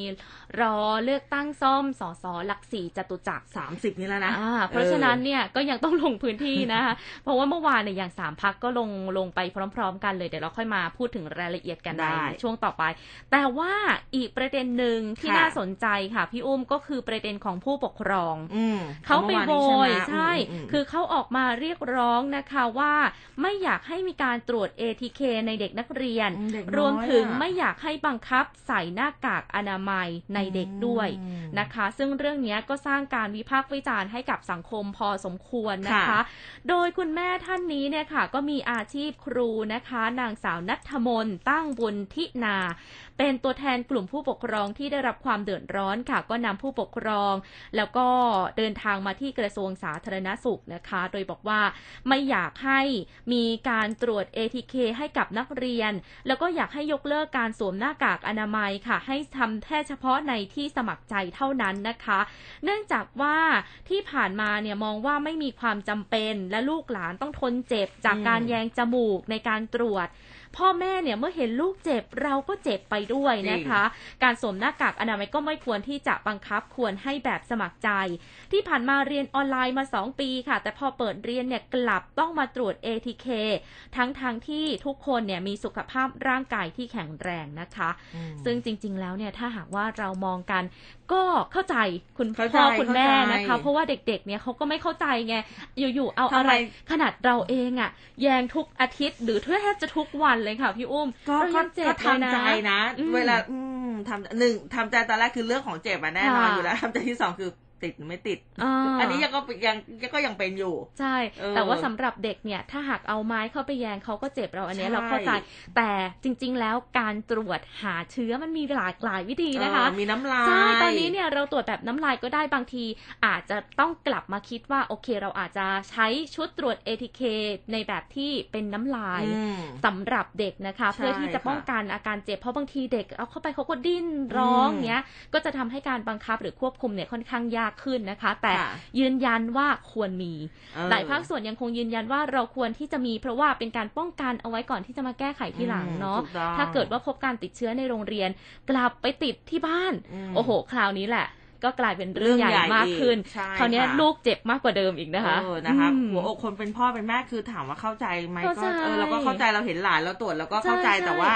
รอเลือกตั้งซ่อมสสหลักสี่จตุจักร30นี่แล้วนะอ่าเพราะฉะนั้นเนี่ยก็ยังต้องลงพื้นที่นะคะเพราะว่าเมื่อวานเนี่ยอย่างสามพักก็ลงลงไปพร้อม ๆ กันเลยเดี๋ยวเราค่อยมาพูดถึงรายละเอียดกันในได้ช่วงต่อไป แต่ว่าอีกประเด็นหนึ่งที่ค่ะน่าสนใจค่ะพี่อุ้มก็คือประเด็นของผู้ปกครองอืมเขาไปโวยเมื่อวานนี้ใช่ไหมอืมคือเขาออกมาเรียกร้องนะคะว่าไม่อยากให้มีการตรวจ ATK ในเด็กนักเรียนอืมเด็กน้อยรวมถึงอะไม่อยากให้บังคับใส่หน้ากากอนามัยในเด็กด้วยอืมนะคะ ซึ่งเรื่องนี้ก็สร้างการวิพากษ์วิจารณ์ให้กับสังคมพอสมควรนะคะค่ะโดยคุณแม่ท่านนี้เนี่ยค่ะก็มีอาชีพครูนะคะ นางสาวนัทมนตั้งบุญทินา เป็นตัวแทนกลุ่มผู้ปกครองที่ได้รับความเดือดร้อนค่ะ ก็นำผู้ปกครอง แล้วก็เดินทางมาที่กระทรวงสาธารณสุขนะคะ โดยบอกว่าไม่อยากให้มีการตรวจ ATK ให้กับนักเรียน แล้วก็อยากให้ยกเลิกการสวมหน้ากากอนามัยค่ะ ให้ทำแค่เฉพาะในที่สมัครใจเท่านั้นนะคะ เนื่องจากว่าที่ผ่านมาเนี่ยมองว่าไม่มีความจำเป็นและลูกหลานต้องทนเจ็บจากการแยงจมูกในการตรวจ พ่อแม่เนี่ยเมื่อเห็นลูกเจ็บเราก็เจ็บไปด้วยนะคะ การสวมหน้ากากอนามัยก็ไม่ควรที่จะบังคับควรให้แบบสมัครใจ ที่ผ่านมาเรียนออนไลน์มา 2 ปีค่ะ แต่พอเปิดเรียนเนี่ยกลับต้องมาตรวจ ATK ทั้งทางที่ทุกคนเนี่ยมีสุขภาพร่างกายที่แข็งแรงนะคะอืมซึ่งจริง ๆ แล้วเนี่ยถ้าหากว่าเรามองกันก็เข้าใจคุณเข้าใจพ่อคุณแม่เข้าใจนะคะ เพราะว่าเด็กๆเนี่ยเขาก็ไม่เข้าใจไงอยู่ๆเอาทำไมอะไรขนาดเราเองอะแยงทุกอาทิตย์ หรือแทบจะทุกวันเลยค่ะพี่อุ้มก็เราก็ยังเจ็บก็เลยนะทำใจนะอืมเวลาอืมทำหนึ่งทำใจตอนแรกคือเรื่องของเจ็บอะแน่นอนค่ะอยู่แล้วทำใจที่สองคือ ติดหรือไม่ติดาอันนี้ยังก็ยังก็ยังเป็นอยู่ ใช่เออแต่ว่าสำหรับเด็กเนี่ย ถ้าหากเอาไม้เข้าไปแยงเขาก็เจ็บเราอันเนี้ยใช่เราเข้าใจ แต่จริง ๆ แล้วการตรวจหาเชื้อมันมีหลากหลายวิธีนะคะเออมีน้ำลายใช่ ตอนนี้เนี่ยเราตรวจแบบน้ำลายก็ได้บางที อาจจะต้องกลับมาคิดว่าโอเค เราอาจจะใช้ชุดตรวจ ATK ในแบบที่เป็นน้ำลายอืมสำหรับเด็กนะคะใช่เพื่อที่จะป้องกันอาการเจ็บเพราะบางทีเด็กเอาเข้าไปเขาก็ดิ้นร้องอืมเงี้ยก็จะทำให้การบังคับหรือควบคุมเนี่ยค่อนข้างยากขึ้นนะคะ แต่ค่ะยืนยันว่าควรมีเออหลายภาคส่วนยังคงยืนยันว่าเราควรที่จะมี เพราะว่าเป็นการป้องกันเอาไว้ก่อนที่จะมาแก้ไขทีหลังเนาะถูกต้องถ้าเกิดว่าพบการติดเชื้อในโรงเรียน กลับไปติดที่บ้านอืมโอ้โห คราวนี้แหละก็กลายเป็นเรื่องใหญ่เรื่องใหญ่มากขึ้นอีกใช่คราวนี้ค่ะลูกเจ็บมากกว่าเดิมอีกนะคะเออนะคะอืมหัวอกคนเป็นพ่อเป็นแม่คือถามว่าเข้าใจไหมเข้าก็ใจเออเราก็เข้าใจเราเห็นหลานเราตรวจเราก็เข้าใจใช่ใช่แต่ว่า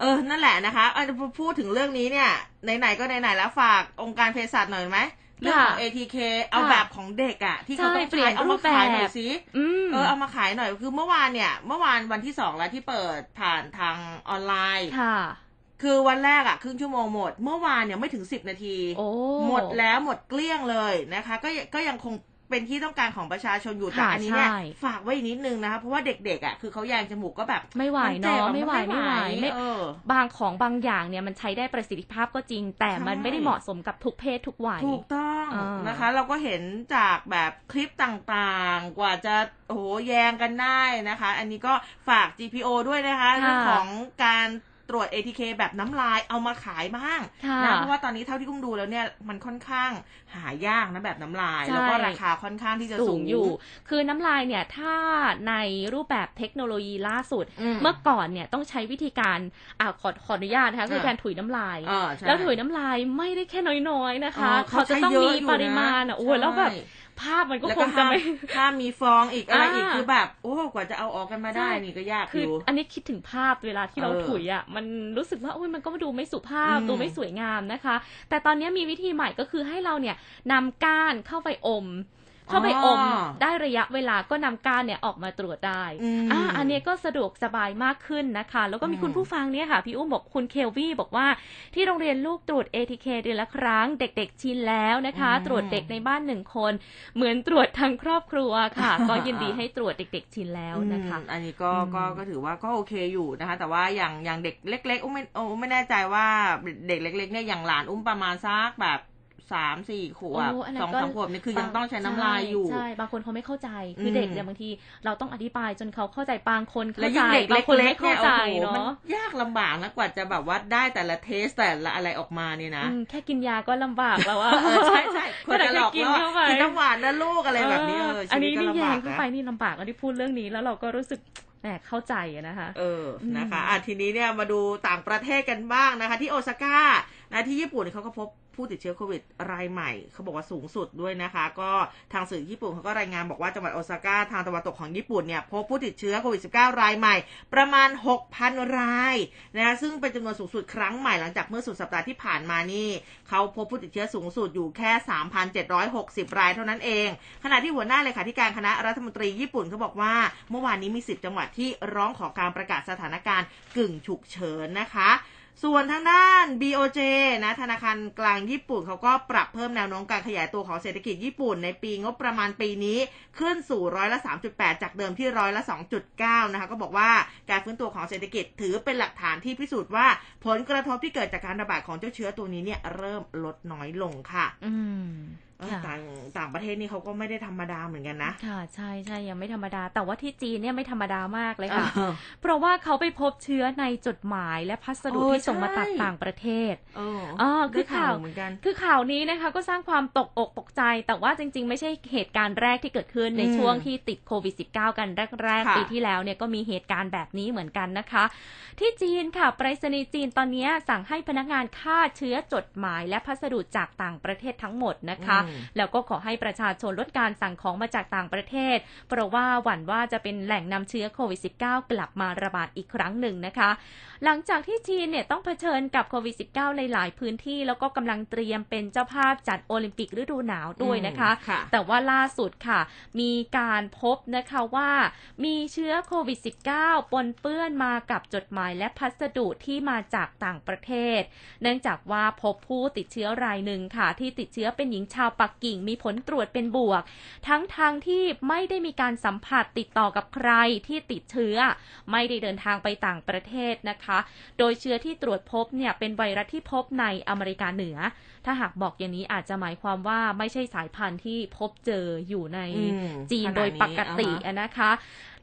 เออนั่นแหละนะคะเอาพูดถึงเรื่องนี้เนี่ยไหนๆก็ไหนๆแล้วฝากองค์การเภสัชหน่อยไหม เรื่องของ ATK เอาค่ะแบบของเด็กอะที่เขาต้องใช่เปลี่ยใช้นเอารูมาปแบบขายหน่อยสิอืมเออเอามาขายหน่อยคือเมื่อวานเนี่ย เมื่อวานวันที่สองแล้วที่เปิดผ่านทางออนไลน์ค่ะคือวันแรกอะครึ่งชั่วโมงหมด เมื่อวานเนี่ยไม่ถึงสิบนาทีโอ้หมดแล้วหมดเกลี้ยงเลยนะคะ ก็ยังก็ยังคง เป็นที่ต้องการของประชาชนอยู่แต่ค่ะอันนี้เนี่ยใช่ฝากไว้อีกนิดนึงนะคะเพราะว่าเด็กๆอะคือเขาแยงจมูกก็แบบไม่ไหวจ็บเนาะอะไม่ไหวไม่ไหวไม่เออบางของบางอย่างเนี่ยมันใช้ได้ประสิทธิภาพก็จริง แต่มันใช่ไม่ได้เหมาะสมกับทุกเพศทุกวัยถูกต้องอ่านนะคะ เราก็เห็นจากแบบคลิปต่างๆ กว่าจะโอ้โหแยงกันได้นะคะ อันนี้ก็ฝาก GPO ด้วยนะคะเรื่องของการ ตรวจ ATK แบบน้ำลายเอามาขายบ้างค่ะนะเพราะว่าตอนนี้เท่าที่กุ้มดูแล้วเนี่ยมันค่อนข้างหายากนะแบบน้ำลายใช่แล้วก็ราคาค่อนข้างที่จะสูสูงงอยู่ คือน้ำลายเนี่ยถ้าในรูปแบบเทคโนโลยีล่าสุดอืมเมื่อก่อนเนี่ยต้องใช้วิธีการอ่าขอขออนุญาตนะคะคือเออการถุยน้ำลายเออใช่แล้วถุยน้ำลายไม่ได้แค่น้อยๆนะคะเออเขาเขาจะต้องใช้เยมีอะอยู่ปริมาณอะนะโอ้ยแล้วแบบใช่ ภาพมันก็แล้วคก็งจะห้ามไม่ห้ามมีฟองอีกอะไรอีกอ่าคือแบบ โอ้กว่าจะเอาออกกันมาได้ใช่นี่ก็ยากคืออยู่อันนี้คิดถึงภาพเวลาที่เราเออถุยอะมันรู้สึกว่าโอ้ยมันก็ดูไม่สุภาพอืมดูไม่สวยงามนะคะ แต่ตอนนี้มีวิธีใหม่ก็คือให้เราเนี่ยนำก้านเข้าไปอม เข้าไปอมอ๋อได้ระยะเวลาก็นำก้านเนี่ยออกมาตรวจได้อืมอ่าอันเนี้ยก็สะดวกสบายมากขึ้นนะคะ แล้วก็มีอืมคุณผู้ฟังเนี่ยค่ะพี่อุ้มบอกคุณเคลวี่บอกว่าที่โรงเรียนลูกตรวจ ATK เดือนละครั้ง เด็กๆชินแล้วนะคะ ตรวจเด็กในบ้านหนึ่งคน เหมือนตรวจทั้งครอบครัวค่ะ ก็ยินดีให้ตรวจเด็ก ๆ ชินแล้วนะคะอืมอันนี้ก็อืมก็ก็ถือว่าก็โอเคอยู่นะคะ แต่ว่าอย่างอย่างเด็กเล็ก ๆ อุ้มไม่โอ้ไม่แน่ใจว่าเด็กเล็ก ๆเนี่ยอย่างหลานอุ้มประมาณสักแบบ สามสี่ขวบโอ้อันนั้นสองก็สามขวบนี่คือยังต้องใช้น้ำลายอยู่ใช่บางคนเขาไม่เข้าใจคืออมเด็กเนี่ยบางทีเราต้องอธิบายจนเขาเข้าใจบางคนและเข้าใจยิ่งเด็กบางคนเล็ไม่กๆเนี่เข้ายใจโอ้โหมันเนาะยากลำบากนะกว่าจะแบบว่าได้แต่ละเทสแต่ละอะไรออกมาเนี่ยนะอืมแค่กินยาก็ลำบากแล้วว่าเออใช่ใช่ควรจะหลอกกินล่อเข้าไปกินน้ำหวานนะลูกอะไรแบบนี้เอออันชีนี้วิตก็นี่แยลำบากงเข้านะไปนี่ลำบากอันที่พูดเรื่องนี้แล้วเราก็รู้สึกแหมเข้าใจอะนะคะ เออ นะคะอืมอะทีนี้เนี่ยมาดูต่างประเทศกันบ้างนะคะ ที่โอซาก้านะที่ญี่ปุ่นเขาก็พบ ผู้ติดเชื้อโควิดรายใหม่ เขาบอกว่าสูงสุดด้วยนะคะ ก็ทางสื่อญี่ปุ่นเขาก็รายงานบอกว่าจังหวัดโอซาก้าทางตะวันตกของญี่ปุ่นเนี่ยพบผู้ติดเชื้อโควิด -19 รายใหม่ ประมาณ 6,000 รายนะคะซึ่งเป็นจำนวนสูงสุดครั้งใหม่หลังจากเมื่อสุดสัปดาห์ที่ผ่านมานี่เขาพบผู้ติดเชื้อสูงสุดอยู่แค่ 3,760 รายเท่านั้นเอง ขณะที่หัวหน้าเลขาธิการคณะรัฐมนตรีญี่ปุ่นเขาบอกว่าเมื่อวานนี้มี 10 จังหวัดที่ร้องขอการประกาศสถานการณ์กึ่งฉุกเฉินนะคะ ส่วนทางด้าน BOJ นะธนาคารกลางญี่ปุ่นเขาก็ปรับเพิ่มแนวโน้มการขยายตัวของเศรษฐกิจญี่ปุ่นในปีงบประมาณปีนี้ขึ้นสู่ร้อยละ 3.8 จากเดิมที่ร้อยละ 2.9 นะคะก็บอกว่าการฟื้นตัวของเศรษฐกิจถือเป็นหลักฐานที่พิสูจน์ว่าผลกระทบที่เกิดจากการระบาดของเจ้าเชื้อตัวนี้เนี่ยเริ่มลดน้อยลงค่ะ อืมเออค่ะ ต่างต่างประเทศนี่เขาก็ไม่ได้ธรรมดาเหมือนกันนะค่ะใช่ใช่ยังไม่ธรรมดา แต่ว่าที่จีนเนี่ยไม่ธรรมดามากเลยค่ะเออเพราะว่าเขาไปพบเชื้อในจดหมายและพัสดุโอ้ที่ส่งมาจากใช่ต่างประเทศเอออ๋อคือได้ข่าวเหมือนกันคือข่าวนี้นะคะก็สร้างความตกอกตกใจ แต่ว่าจริง ๆ ไม่ใช่เหตุการณ์แรกที่เกิดขึ้นในอืมช่วงที่ติดโควิด -19 กันแรกค่ะๆปีที่แล้วเนี่ยก็มีเหตุการณ์แบบนี้เหมือนกันนะคะ ที่จีนค่ะไปรษณีย์จีนตอนนี้สั่งให้พนักงานฆ่าเชื้อจดหมาย และพัสดุจากต่างประเทศทั้งหมดนะคะอืมแล้วก็ขอให้ประชาชนลดการสั่งของมาจากต่างประเทศ เพราะว่าหวั่นว่าจะเป็นแหล่งนำเชื้อโควิด -19 กลับมาระบาดอีกครั้งหนึ่งนะคะ หลังจากที่จีนเนี่ยต้องเผชิญกับโควิด -19 ในหลายพื้นที่แล้วก็กำลังเตรียมเป็นเจ้าภาพจัดโอลิมปิกฤดูหนาวด้วยนะคะอืมค่ะแต่ว่าล่าสุดค่ะ มีการพบนะคะว่ามีเชื้อโควิด -19 ปนเปื้อนมากับจดหมายและพัสดุที่มาจากต่างประเทศ เนื่องจากว่าพบผู้ติดเชื้อรายหนึ่งค่ะ ที่ติดเชื้อเป็นหญิงชาวปักกิ่งมีผลตรวจเป็นบวก ทั้งทางที่ไม่ได้มีการสัมผัสติดต่อกับใครที่ติดเชื้อ ไม่ได้เดินทางไปต่างประเทศนะคะ โดยเชื้อที่ตรวจพบเนี่ยเป็นไวรัสที่พบในอเมริกาเหนือ ถ้าหากบอกอย่างนี้อาจจะหมายความว่าไม่ใช่สายพันธุ์ที่พบเจออยู่ในอืมจีนขนาดนี้โดยปกติอ่าฮะอะนะคะ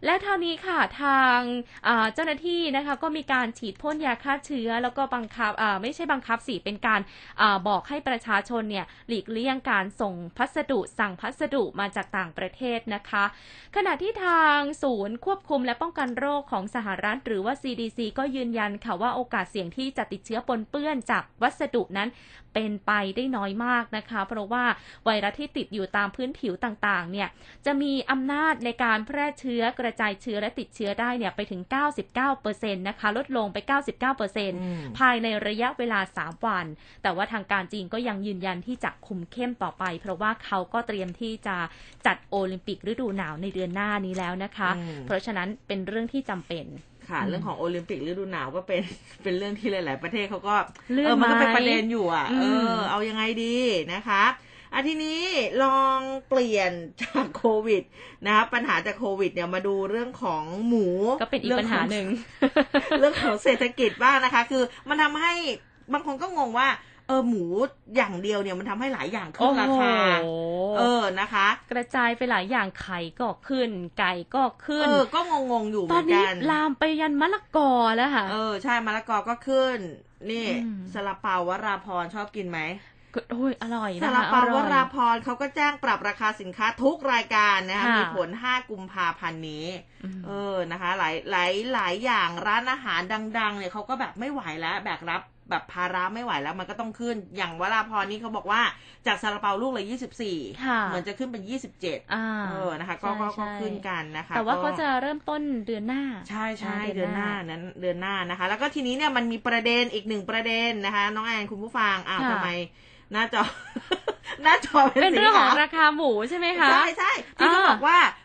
และทางนี้ค่ะทางอ่าเจ้าหน้าที่นะคะก็มีการฉีดพ่นยาฆ่าเชื้อ แล้วก็บังคับอ่าไม่ใช่บังคับสิเป็นการอาบอกให้ประชาชนเนี่ยหลีกเลี่ยงการส่งพัสดุสั่งพัสดุมาจากต่างประเทศนะคะ ขณะที่ทางศูนย์ควบคุมและป้องกันโรคของสหรัฐ หรือว่า CDC ก็ยืนยันค่ะว่าโอกาสเสี่ยงที่จะติดเชื้อปนเปื้อนจากวัสดุนั้น เป็นไปได้น้อยมากนะคะ เพราะว่าไวรัสที่ติดอยู่ตามพื้นผิวต่างๆ เนี่ยจะมีอำนาจในการแพร่เชื้อกระจายเชื้อและติดเชื้อได้เนี่ยไปถึง 99%นะคะลดลงไป 99%ภายในระยะเวลา 3 วัน แต่ว่าทางการจีนก็ยังยืนยันที่จะคุมเข้มต่อไป เพราะว่าเขาก็เตรียมที่จะจัดโอลิมปิกฤดูหนาวในเดือนหน้านี้แล้วนะคะอืมเพราะฉะนั้นเป็นเรื่องที่จำเป็น ค่ะ เรื่องของโอลิมปิกฤดูหนาวก็เป็นเป็นเรื่องที่หลาย ๆ ประเทศเขาก็เลื่เออนอมันก็เป็นไหมประเด็นอยู่อะอืมเออ เอายังไงดีนะคะอาทีนี้ลองเปลี่ยนจากโควิดนะคะปัญหาจากโควิดเนี่ยมาดูเรื่องของหมูก็เป็นอีกปัญหาหนึ่งเรื่องของเศรษฐกิจบ้างนะคะ คือมันทำให้บางคนก็งงว่า เออหมูอย่างเดียวเนี่ยมันทำให้หลายอย่างขึ้โอ้นราโหคาเออนะคะ กระจายไปหลายอย่างไข่ก็ขึ้น ไก่ก็ขึ้น เออก็งงๆอยู่เหตมืออนนนี้กันลามไปยันมะละกอแล้วค่ะ เออใช่มะละกอก็ขึ้น นี่อืมซาลาเปาวราพรชอบกินไหมก็โอ้ยอร่อยซานะลาคะเปาอวร่อยราพรเขาก็แจ้งปรับราคาสินค้าทุกรายการนะคะค่ะมีผล 5 กุมภาพันธ์นี้อืมเออนะคะ หลายหลายหลายอย่างร้านอาหารดัง ๆ เนี่ยเขาก็แบบไม่ไหวแล้ว แบกรับ แบบภาระไม่ไหวแล้วมันก็ต้องขึ้น อย่างวราพรนี่เขาบอกว่าจากซาลาเปาลูกละ24ค่ะเหมือนจะขึ้นเป็น27อ่าเออนะคะ ก็ก็ใช่ก็ขึ้นกันนะคะ แต่ว่าก็เขาจะเริ่มต้นเดือนหน้า ใช่ใช่อ่าเดืเดืออนนหหน้าน้านั้นเดือนหน้านะคะ แล้วก็ทีนี้เนี่ยมันมีประเด็นอีกหนึ่งประเด็นนะคะ น้องแอนคุณผู้ฟังอ้าวค่ะทำไมหน้าจอหน้าจอเป็นเป็นสีเรื่องของขาวราคาหมูใช่ไหมคะ ใช่ใช่ที่เขาอ่าบอกว่าไป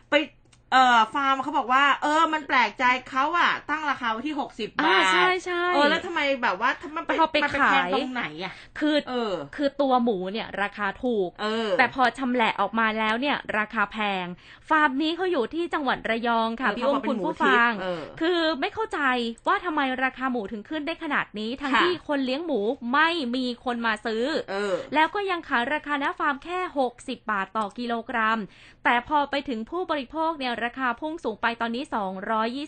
เอ่อฟาร์มเขาบอกว่า เออ มันแปลกใจเขาอะตั้งราคาไว้ที่หกสิบอ่าบาทใช่ใช่เออแล้วทำไมแบบว่าทำไมมันพอไปมันแพขางยตรงไหนอะคือเออ คือตัวหมูเนี่ย ราคาถูกเออ แต่พอชำแหละออกมาแล้วเนี่ย ราคาแพง ฟาร์มนี้เขาอยู่ที่จังหวัดระยองค่ะเออพี่โอมเขาบอกเป็นคุณผู้หมูทิพย์ฟังเออคือไม่เข้าใจว่าทำไมราคาหมูถึงขึ้นได้ขนาดนี้ ทั้งค่ะที่คนเลี้ยงหมูไม่มีคนมาซื้อเออ แล้วก็ยังขายราคาหน้าฟาร์มแค่60บาทต่อกิโลกรัม แต่พอไปถึงผู้บริโภคเนี่ยราคาพุ่งสูงไปตอนนี้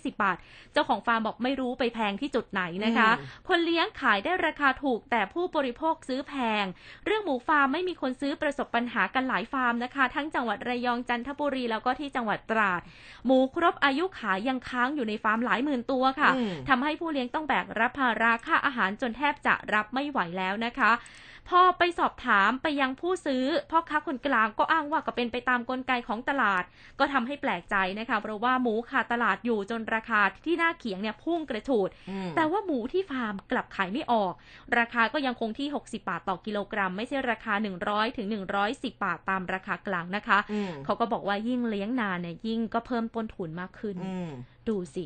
220 บาท เจ้าของฟาร์มบอกไม่รู้ไปแพงที่จุดไหนนะคะอืมคนเลี้ยงขายได้ราคาถูกแต่ผู้บริโภคซื้อแพง เรื่องหมูฟาร์มไม่มีคนซื้อประสบปัญหากันหลายฟาร์มนะคะ ทั้งจังหวัดระยองจันทบุรีแล้วก็ที่จังหวัดตราด หมูครบอายุขายยังค้างอยู่ในฟาร์มหลายหมื่นตัวค่ะอืมทำให้ผู้เลี้ยงต้องแบกรับภาระค่าอาหารจนแทบจะรับไม่ไหวแล้วนะคะ พอไปสอบถามไปยังผู้ซื้อพ่อค้าคนกลางก็อ้างว่าก็เป็นไปตามกลไกของตลาด ก็ทำให้แปลกใจนะคะเพราะว่าหมูขาดตลาดอยู่จนราคาที่หน้าเขียงเนี่ยพุ่งกระฉูดอืมแต่ว่าหมูที่ฟาร์มกลับขายไม่ออก ราคาก็ยังคงที่ 60 บาทต่อกิโลกรัม ไม่ใช่ราคา 100ถึง110 บาทตามราคากลางนะคะอืมเขาก็บอกว่ายิ่งเลี้ยงนานเนี่ยยิ่งก็เพิ่มต้นทุนมากขึ้นอืมดูสิ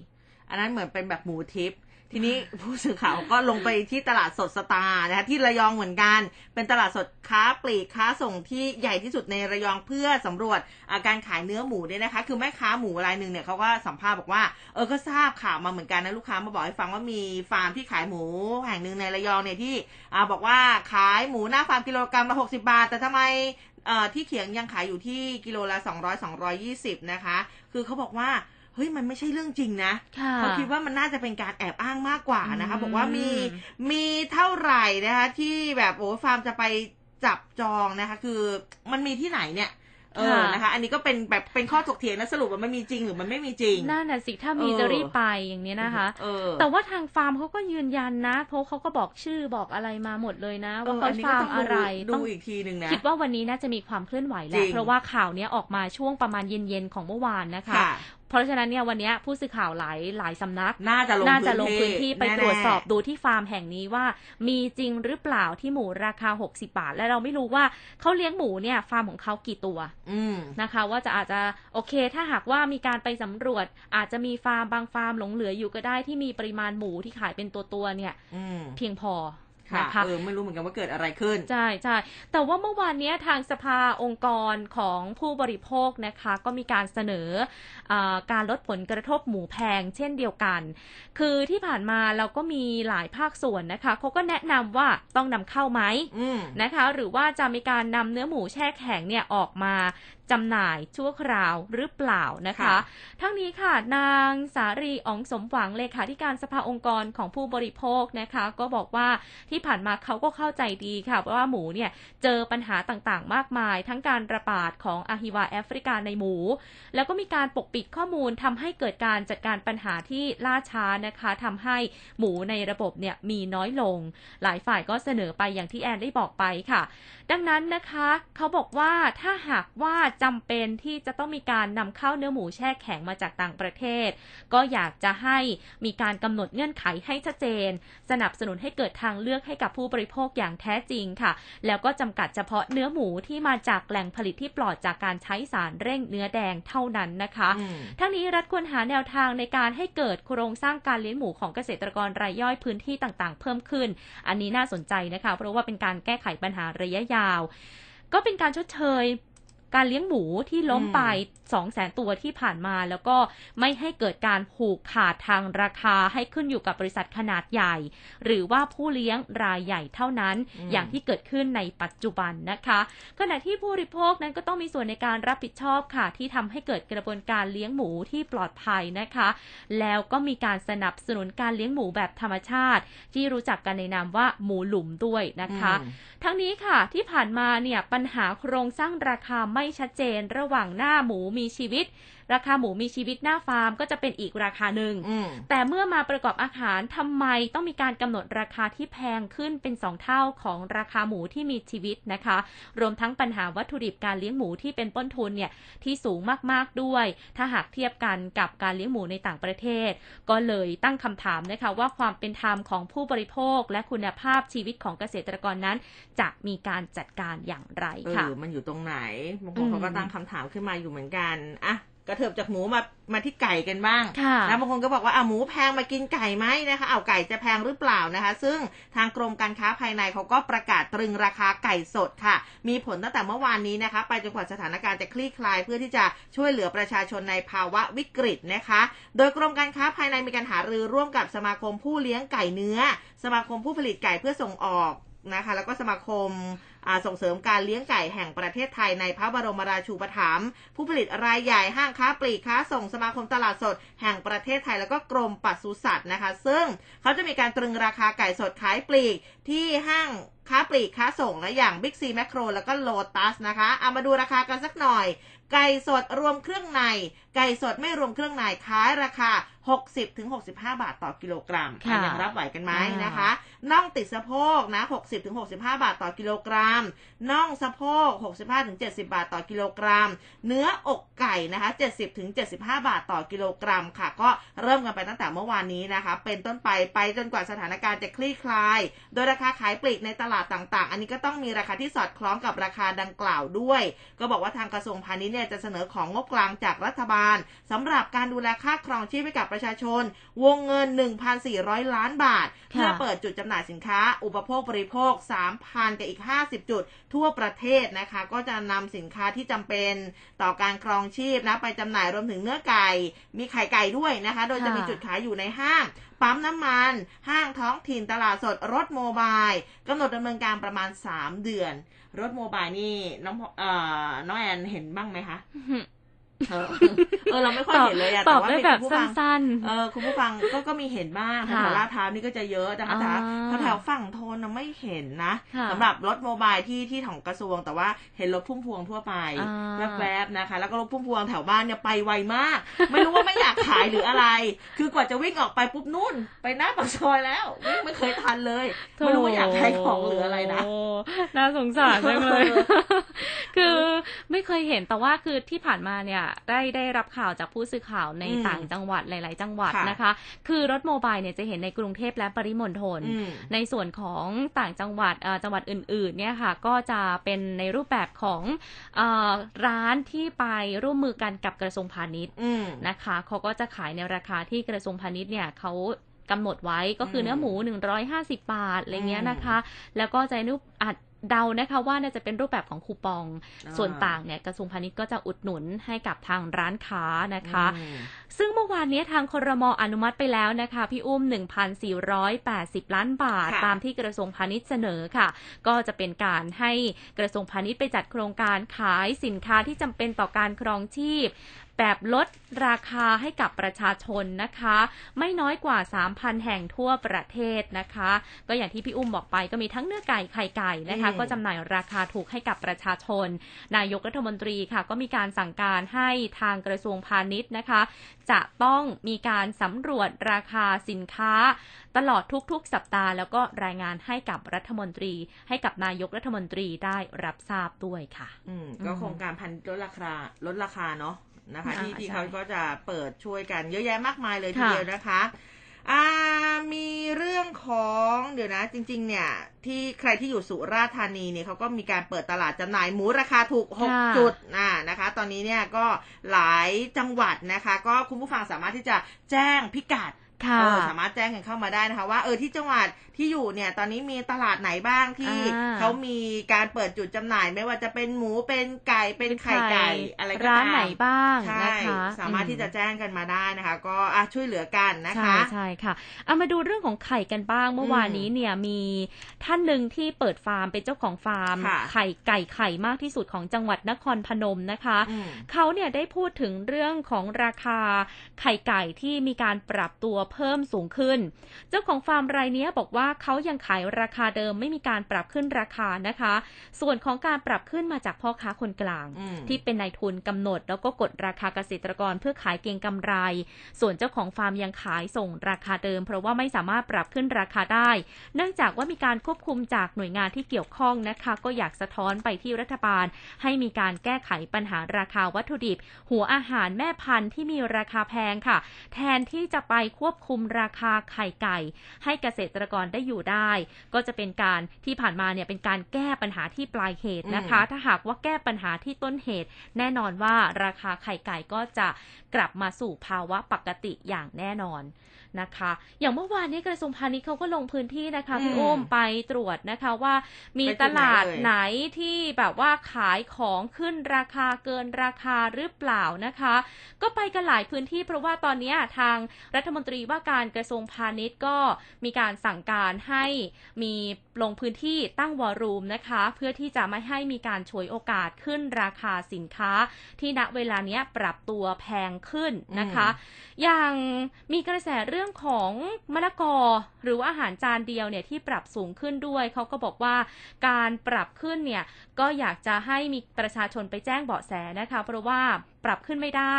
อันนั้นเหมือนเป็นแบบหมูทิพย์ ทีนี้ผู้สื่อข่าวก็ลงไปที่ตลาดสดสตาร์นะคะที่ระยองเหมือนกัน เป็นตลาดสดค้าปลีกค้าส่งที่ใหญ่ที่สุดในระยองเพื่อสำรวจอาการขายเนื้อหมูเนี่ยนะคะ คือแม่ค้าหมูรายหนึ่งเนี่ยเขาก็สัมภาษณ์บอกว่าเออก็ทราบข่าวมาเหมือนกันนะลูกค้ามาบอกให้ฟังว่ามีฟาร์มที่ขายหมูแห่งหนึ่งในระยองเนี่ยที่อ่าบอกว่าขายหมูหน้าฟาร์มกิโลกรัมละหกสิบาท แต่ทำไมที่เขียงยังขายอยู่ที่กิโลละสสอองร้อย200 220 นะคะ คือเขาบอกว่า เฮ้ยมันไม่ใช่เรื่องจริงนะค่ะเขาคิดว่ามันน่าจะเป็นการแอบอ้างมากกว่านะคะอืมบอกว่ามีมีเท่าไหร่นะคะ ที่แบบโอ้ฟาร์มจะไปจับจองนะคะ คือมันมีที่ไหนเนี่ยเออ นะคะ อันนี้ก็เป็นแบบ เป็นข้อถกเถียงนะ สรุปว่ามันมีจริงหรือมันไม่มีจริง นั่นน่ะสิ ถ้ามีเออจะรีบไปอย่างนี้นะคะเออแต่ว่าทางฟาร์มเขาก็ยืนยันนะ เพราะเขาก็บอกชื่อบอกอะไรมาหมดเลยนะ ว่าเขาอันนี้ฟาก็ร์มต้องอะไรดูต้องดูอีกทีหนึ่งนะ คิดว่าวันนี้น่าจะมีความเคลื่อนไหวแหจริละงเพราะว่าข่าวเนี้ยออกมาช่วงประมาณเย็นๆของเมื่อวานนะคะค่ะ เพราะฉะนั้นเนี่ยวันเนี้ยผู้สื่อข่าวหลายหลายสำนัก น่าจะลงน่าจะลงพื้นที่ไปแน่ๆตรวจสอบดูที่ฟาร์มแห่งนี้ว่า มีจริงหรือเปล่าที่หมูราคา 60 บาท และเราไม่รู้ว่าเขาเลี้ยงหมูเนี่ยฟาร์มของเขากี่ตัวอืมนะคะ ว่าจะอาจจะโอเค ถ้าหากว่ามีการไปสำรวจ อาจจะมีฟาร์มบางฟาร์มหลงเหลืออยู่ก็ได้ที่มีปริมาณหมูที่ขายเป็นตัวตัวๆเนี่ยอืมเพียงพอค่ะ นะคะเออไม่รู้เหมือนกันว่าเกิดอะไรขึ้น ใช่ใช่แต่ว่าเมื่อวานเนี้ยทางสภาองค์กรของผู้บริโภคนะคะ ก็มีการเสนออาการลดผลกระทบหมูแพงเช่นเดียวกัน คือที่ผ่านมาเราก็มีหลายภาคส่วนนะคะเขาก็แนะนำว่าต้องนำเข้าไหมอืมนะคะ หรือว่าจะมีการนำเนื้อหมูแช่แข็งเนี่ยออกมา จำหน่ายชั่วคราวหรือเปล่านะคะค่ะทั้งนี้ค่ะ นางสารีอ๋องสมหวังเลขาธิการสภาองค์กรของผู้บริโภคนะคะ ก็บอกว่าที่ผ่านมาเขาก็เข้าใจดีค่ะเพราะว่าหมูเนี่ยเจอปัญหาต่างๆ มากมาย ทั้งการระบาดของอาฮิวาแอฟริกาในหมู แล้วก็มีการปกปิดข้อมูลทำให้เกิดการจัดการปัญหาที่ล่าช้านะคะทำให้หมูในระบบเนี่ยมีน้อยลง หลายฝ่ายก็เสนอไปอย่างที่แอนได้บอกไปค่ะ ดังนั้นนะคะ เขาบอกว่าถ้าหากว่าจำเป็นที่จะต้องมีการนำเข้าเนื้อหมูแช่แข็งมาจากต่างประเทศ ก็อยากจะให้มีการกำหนดเงื่อนไขให้ชัดเจน สนับสนุนให้เกิดทางเลือกให้กับผู้บริโภคอย่างแท้จริงค่ะ แล้วก็จำกัดเฉพาะเนื้อหมูที่มาจากแหล่งผลิตที่ปลอดจากการใช้สารเร่งเนื้อแดงเท่านั้นนะคะอืมทั้งนี้รัฐควรหาแนวทางในการให้เกิดโครงสร้างการเลี้ยงหมูของเกษตรกรรายย่อยพื้นที่ต่างๆ เพิ่มขึ้น อันนี้น่าสนใจนะคะ เพราะว่าเป็นการแก้ไขปัญหาระยะยาว ก็เป็นการชดเชย การเลี้ยงหมูที่ล้มไป2 0 0แสนตัวที่ผ่านมา แล้วก็ไม่ให้เกิดการผูกขาดทางราคาให้ขึ้นอยู่กับบริษัทขนาดใหญ่ หรือว่าผู้เลี้ยงรายใหญ่เท่านั้นอืมอย่างที่เกิดขึ้นในปัจจุบันนะคะ ขณะที่ผู้บริโภคนั้นก็ต้องมีส่วนในการรับผิดชอบค่ะ ที่ทำให้เกิดกระบวนการเลี้ยงหมูที่ปลอดภัยนะคะ แล้วก็มีการสนับสนุนการเลี้ยงหมูแบบธรรมชาติ ที่รู้จักกันในนามว่าหมูหลุมด้วยนะคะอืมทั้งนี้ค่ะที่ผ่านมาเนี่ยปัญหาโครงสร้างราคาไม่ชัดเจนระหว่างหน้าหมูมีชีวิต ราคาหมูมีชีวิตหน้าฟาร์มก็จะเป็นอีกราคาหนึ่งอืมแต่เมื่อมาประกอบอาหารทำไมต้องมีการกำหนดราคาที่แพงขึ้นเป็น2เท่าของราคาหมูที่มีชีวิตนะคะ รวมทั้งปัญหาวัตถุดิบการเลี้ยงหมูที่เป็นต้นทุนเนี่ยที่สูงมากๆด้วย ถ้าหากเทียบกันกับการเลี้ยงหมูในต่างประเทศ ก็เลยตั้งคำถามนะคะว่าความเป็นธรรมของผู้บริโภค และคุณภาพชีวิตของเกษตรกรนั้น จะมีการจัดการอย่างไรเอค่ะอมันอยู่ตรงไหนบางคอืนมเขาก็ตั้งคำถามขึ้นมาอยู่เหมือนกันอะ กระเถิบจากหมูมามาที่ไก่กันบ้างค่ะนะบางคนก็บอกว่าอะหมูแพงมากินไก่ไหมนะคะเอาไก่จะแพงหรือเปล่านะคะ ซึ่งทางกรมการค้าภายในเขาก็ประกาศตรึงราคาไก่สดค่ะ มีผลตั้งแต่เมื่อวานนี้นะคะ ไปจนกว่าสถานการณ์จะคลี่คลายเพื่อที่จะช่วยเหลือประชาชนในภาวะวิกฤตนะคะ โดยกรมการค้าภายในมีการหารือร่วมกับสมาคมผู้เลี้ยงไก่เนื้อ สมาคมผู้ผลิตไก่เพื่อส่งออก นะคะแล้วก็สมาคมส่งเสริมการเลี้ยงไก่แห่งประเทศไทยในพระบรมราชูปถัมภ์ผู้ผลิตรายใหญ่ห้างค้าปลีกค้าส่งสมาคมตลาดสด แห่งประเทศไทยแล้วก็กรมปศุสัตว์นะคะ ซึ่งเขาจะมีการตรึงราคาไก่สดขายปลีกที่ห้างค้าปลีกค้าส่งและอย่าง Big C Macro แล้วก็ Lotus นะคะเอามาดูราคากันสักหน่อย ไก่สดรวมเครื่องใน ไก่สดไม่รวมเครื่องในขายราคา 60ถึง65 บาทต่อกิโลกรัมค่ะอะยังรับไหวกันไหมอ่านนะคะน่องติดสะโพกนะ60ถึง65 บาทต่อกิโลกรัมน่องสะโพก65ถึง70 บาทต่อกิโลกรัม เนื้ออกไก่นะคะ70ถึง75 บาทต่อกิโลกรัมค่ะ ก็เริ่มกันไปตั้งแต่เมื่อวานนี้นะคะ เป็นต้นไปไปจนกว่าสถานการณ์จะคลี่คลาย โดยราคาขายปลีกในตลาดต่างๆ อันนี้ก็ต้องมีราคาที่สอดคล้องกับราคาดังกล่าวด้วย ก็บอกว่าทางกระทรวงพาณิชย์เนี่ยจะเสนอของงบกลางจากรัฐบาลสำหรับการดูแลค่าครองชีพให้กับประชาชน วงเงิน 1,400 ล้านบาทค่ะเพื่อเปิดจุดจำหน่ายสินค้า อุปโภคบริโภค 3,000กับอีก 50 จุด ทั่วประเทศนะคะ ก็จะนำสินค้าที่จำเป็นต่อการครองชีพนะไปจำหน่ายรวมถึงเนื้อไก่ มีไข่ไก่ด้วยนะคะ โดยจะมีจุดขายอยู่ในห้างปั๊มน้ำมัน ห้างท้องถิ่นตลาดสด รถโมบายกำหนดดำเนินการประมาณ 3 เดือน รถโมบายนี่น้องพเอ่อน้องแอนเห็นบ้างไหมคะ เออเออเราไม่ค่อยเห็นเลยอะตแต่อบว่าได้มีแบบคุณผู้สัฟัง้นเออคุณผู้ฟังก็ก็มีเห็นบ้างแถค่ะวลาดพร้าวนี่ก็จะเยอะนะคะแต่อ่าแถวฝั่งทนน่ะไม่เห็นนะค่ะสำหรับรถโมบายที่ที่ของกระทรวง แต่ว่าเห็นรถพุ่มพวงทั่วไปอ่าแวบๆนะคะ แล้วก็รถพุ่มพวงแถวบ้านเนี่ยไปไวมาก ไม่รู้ว่าไม่อยากขายหรืออะไร คือกว่าจะวิ่งออกไปปุ๊บนู่น ไปหน้าปากซอยแล้ววิ่งไม่เคยทันเลยไม่รู้ว่าอยากขายของหรืออะไรนะโน่าสงสารจังเลย คือไม่เคยเห็นแต่ว่าคือที่ผ่านมาเนี่ยได้ได้รับข่าวจากผู้สื่อข่าวในอืมต่างจังหวัดหลาย ๆ จังหวัดค่ะนะคะ คือรถโมบายเนี่ยจะเห็นในกรุงเทพและปริมณฑลอืมในส่วนของต่างจังหวัดเอ่อจังหวัดอื่น ๆ เนี่ยค่ะ ก็จะเป็นในรูปแบบของเออร้านที่ไปร่วมมือกันกับกระทรวงพาณิชย์อืมนะคะเขาก็จะขายในราคาที่กระทรวงพาณิชย์เนี่ยเขากำหนดไว้ก็คือมเนื้อหมู 150 บาทอะไรเงี้ยอืมนะคะ แล้วก็จะนุอัด เดานะคะว่าน่าจะเป็นรูปแบบของคูปองอ่าส่วนต่างเนี่ยกระทรวงพาณิชย์ก็จะอุดหนุนให้กับทางร้านค้านะคะอืมซึ่งเมื่อวานนี้ทางครมอนุมัติไปแล้วนะคะ พี่อุ้ม 1,480 ล้านบาทค่ะตามที่กระทรวงพาณิชย์เสนอค่ะ ก็จะเป็นการให้กระทรวงพาณิชย์ไปจัดโครงการขายสินค้าที่จำเป็นต่อการครองชีพ แบบลดราคาให้กับประชาชนนะคะ ไม่น้อยกว่า 3,000 แห่งทั่วประเทศนะคะ ก็อย่างที่พี่อุ้มบอกไปก็มีทั้งเนื้อไก่ไข่ไก่นะคะอืมก็จำหน่ายราคาถูกให้กับประชาชน นายกรัฐมนตรีค่ะ ก็มีการสั่งการให้ทางกระทรวงพาณิชย์นะคะ จะต้องมีการสำรวจราคาสินค้า ตลอดทุกๆ สัปดาห์ แล้วก็รายงานให้กับรัฐมนตรี ให้กับนายกรัฐมนตรีได้รับทราบด้วยค่ะ อืมก็อืมโครงการพันลดราคาลดราคาเนาะ นะคะอ่าที่ที่ใช่เขาก็จะเปิดช่วยกันเยอะแยะมากมายเลยทีค่ะเดียวนะคะอ่ามีเรื่องของเดี๋ยวนะ จริง ๆ เนี่ย ที่ใครที่อยู่สุราษฎร์ธานีเนี่ยเขาก็มีการเปิดตลาดจำหน่ายหมูราคาถูกค่ะ6จุดอ่านะคะ ตอนนี้เนี่ยก็หลายจังหวัดนะคะ ก็คุณผู้ฟังสามารถที่จะแจ้งพิกัดค่ะเออ สามารถแจ้งกันเข้ามาได้นะคะ ว่าเออที่จังหวัดที่อยู่เนี่ย ตอนนี้มีตลาดไหนบ้างที่อ่าเขามีการเปิดจุดจำหน่าย ไม่ว่าจะเป็นหมูเป็นไก่เป็นไข่ไก่ อะไรก็ตามร้านไหนบ้างใช่นะคะสามารถที่จะแจ้งกันมาได้นะคะ ก็อะช่วยเหลือกันนะใช่คะใช่ค่ะเอามาดูเรื่องของไข่กันบ้างเมื่อวานนี้เนี่ยมีท่านหนึ่งที่เปิดฟาร์มเป็นเจ้าของฟาร์มค่ะไข่ไก่ไข่มากที่สุดของจังหวัดนครพนมนะคะอืมเขาเนี่ยได้พูดถึงเรื่องของราคาไข่ไก่ที่มีการปรับตัวเพิ่มสูงขึ้น เจ้าของฟาร์มรายเนี้ยบอกว่าเขายังขายราคาเดิมไม่มีการปรับขึ้นราคานะคะ ส่วนของการปรับขึ้นมาจากพ่อค้าคนกลางอืมที่เป็นนายทุนกำหนด แล้วก็กดราคาเกษตรกรเพื่อขายเก็งกำไร ส่วนเจ้าของฟาร์มยังขายส่งราคาเดิม เพราะว่าไม่สามารถปรับขึ้นราคาได้ เนื่องจากว่ามีการควบคุมจากหน่วยงานที่เกี่ยวข้องนะคะ ก็อยากสะท้อนไปที่รัฐบาล ให้มีการแก้ไขปัญหาราคาวัตถุดิบ หัวอาหารแม่พันธุ์ที่มีราคาแพงค่ะ แทนที่จะไปควบคุมราคาไข่ไก่ ให้เกษตรกรได้อยู่ได้ ก็จะเป็นการที่ผ่านมาเนี่ยเป็นการแก้ปัญหาที่ปลายเหตุนะคะ ถ้าหากว่าแก้ปัญหาที่ต้นเหตุ แน่นอนว่าราคาไข่ไก่ก็จะกลับมาสู่ภาวะปกติอย่างแน่นอน นะคะ อย่างเมื่อวานนี้กระทรวงพาณิชย์เขาก็ลงพื้นที่นะคะพี่อืมอุ้มไปตรวจนะคะว่า มีไปจุตดไหนลาดเอ่ยไหนที่แบบว่าขายของขึ้นราคาเกินราคาหรือเปล่านะคะ ก็ไปกันหลายพื้นที่เพราะว่าตอนเนี้ยทางรัฐมนตรีว่าการกระทรวงพาณิชย์ก็มีการสั่งการให้มีลงพื้นที่ตั้งวอรูมนะคะ เพื่อที่จะไม่ให้มีการฉวยโอกาสขึ้นราคาสินค้า ที่ณเวลาเนี้ยปรับตัวแพงขึ้นนะคะ อย่างมีกระแสเรื่องของมะละกอ หรือว่าอาหารจานเดียวเนี่ยที่ปรับสูงขึ้นด้วย เขาก็บอกว่าการปรับขึ้นเนี่ยก็อยากจะให้มีประชาชนไปแจ้งเบาะแสนะคะ เพราะว่าปรับขึ้นไม่ได้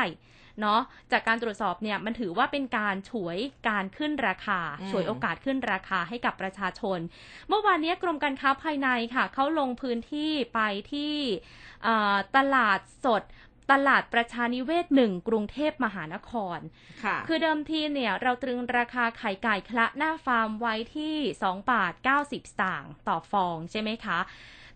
เนาะจากการตรวจสอบเนี่ยมันถือว่าเป็นการฉวยการขึ้นราคาอืมฉวยโอกาสขึ้นราคาให้กับประชาชน เมื่อวานนี้กรมการค้าภายในค่ะเขาลงพื้นที่ไปที่เอ่อตลาดสด ตลาดประชานิเวศหนึ่งกรุงเทพมหานครค่ะคือเดิมทีเนี่ยเราตรึงราคาไข่ไก่คละหน้าฟาร์มไว้ที่ 2 บาท 90 สตางค์ต่อฟองใช่ไหมคะ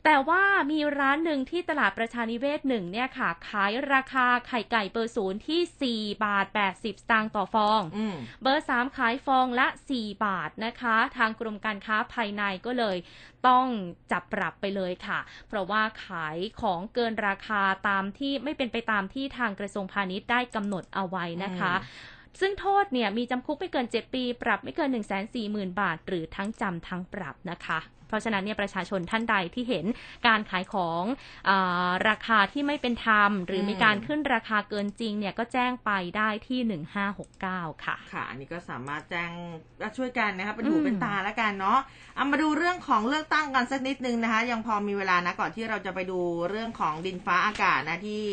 แต่ว่ามีร้านหนึ่งที่ตลาดประชานิเวศหนึ่งเนี่ยค่ะ ขายราคาไข่ไก่เบอร์ศูนย์ที่ 4 บาท 80 สตางค์ต่อฟองอืมเบอร์ 3 ขายฟองละ 4 บาทนะคะ ทางกรมการค้าภายในก็เลยต้องจับปรับไปเลยค่ะ เพราะว่าขายของเกินราคาตามที่ไม่เป็นไปตามที่ทางกระทรวงพาณิชย์ได้กำหนดเอาไว้นะคะซึ่งโทษเนี่ยมีจำคุกไม่เกิน 7 ปี ปรับไม่เกิน 1 4 0 0 0 0 บาท หรือทั้งจำทั้งปรับนะคะ เพราะฉะนั้นเนี่ยประชาชนท่านใดที่เห็นการขายของอาราคาที่ไม่เป็นธรรม หรือมมีการขึ้นราคาเกินจริงเนี่ยก็แจ้งไปได้ที่ 1569 ค่ะ ค่ะ อันนี้ก็สามารถแจ้งช่วยกันนะคะเป็นหูอืมเป็นตาแล้วกันเนาะเอามาดูเรื่องของเลือกตั้งกันสักนิดนึงนะคะ ยังพอมีเวลานะก่อนที่เราจะไปดูเรื่องของดินฟ้าอากาศนะที่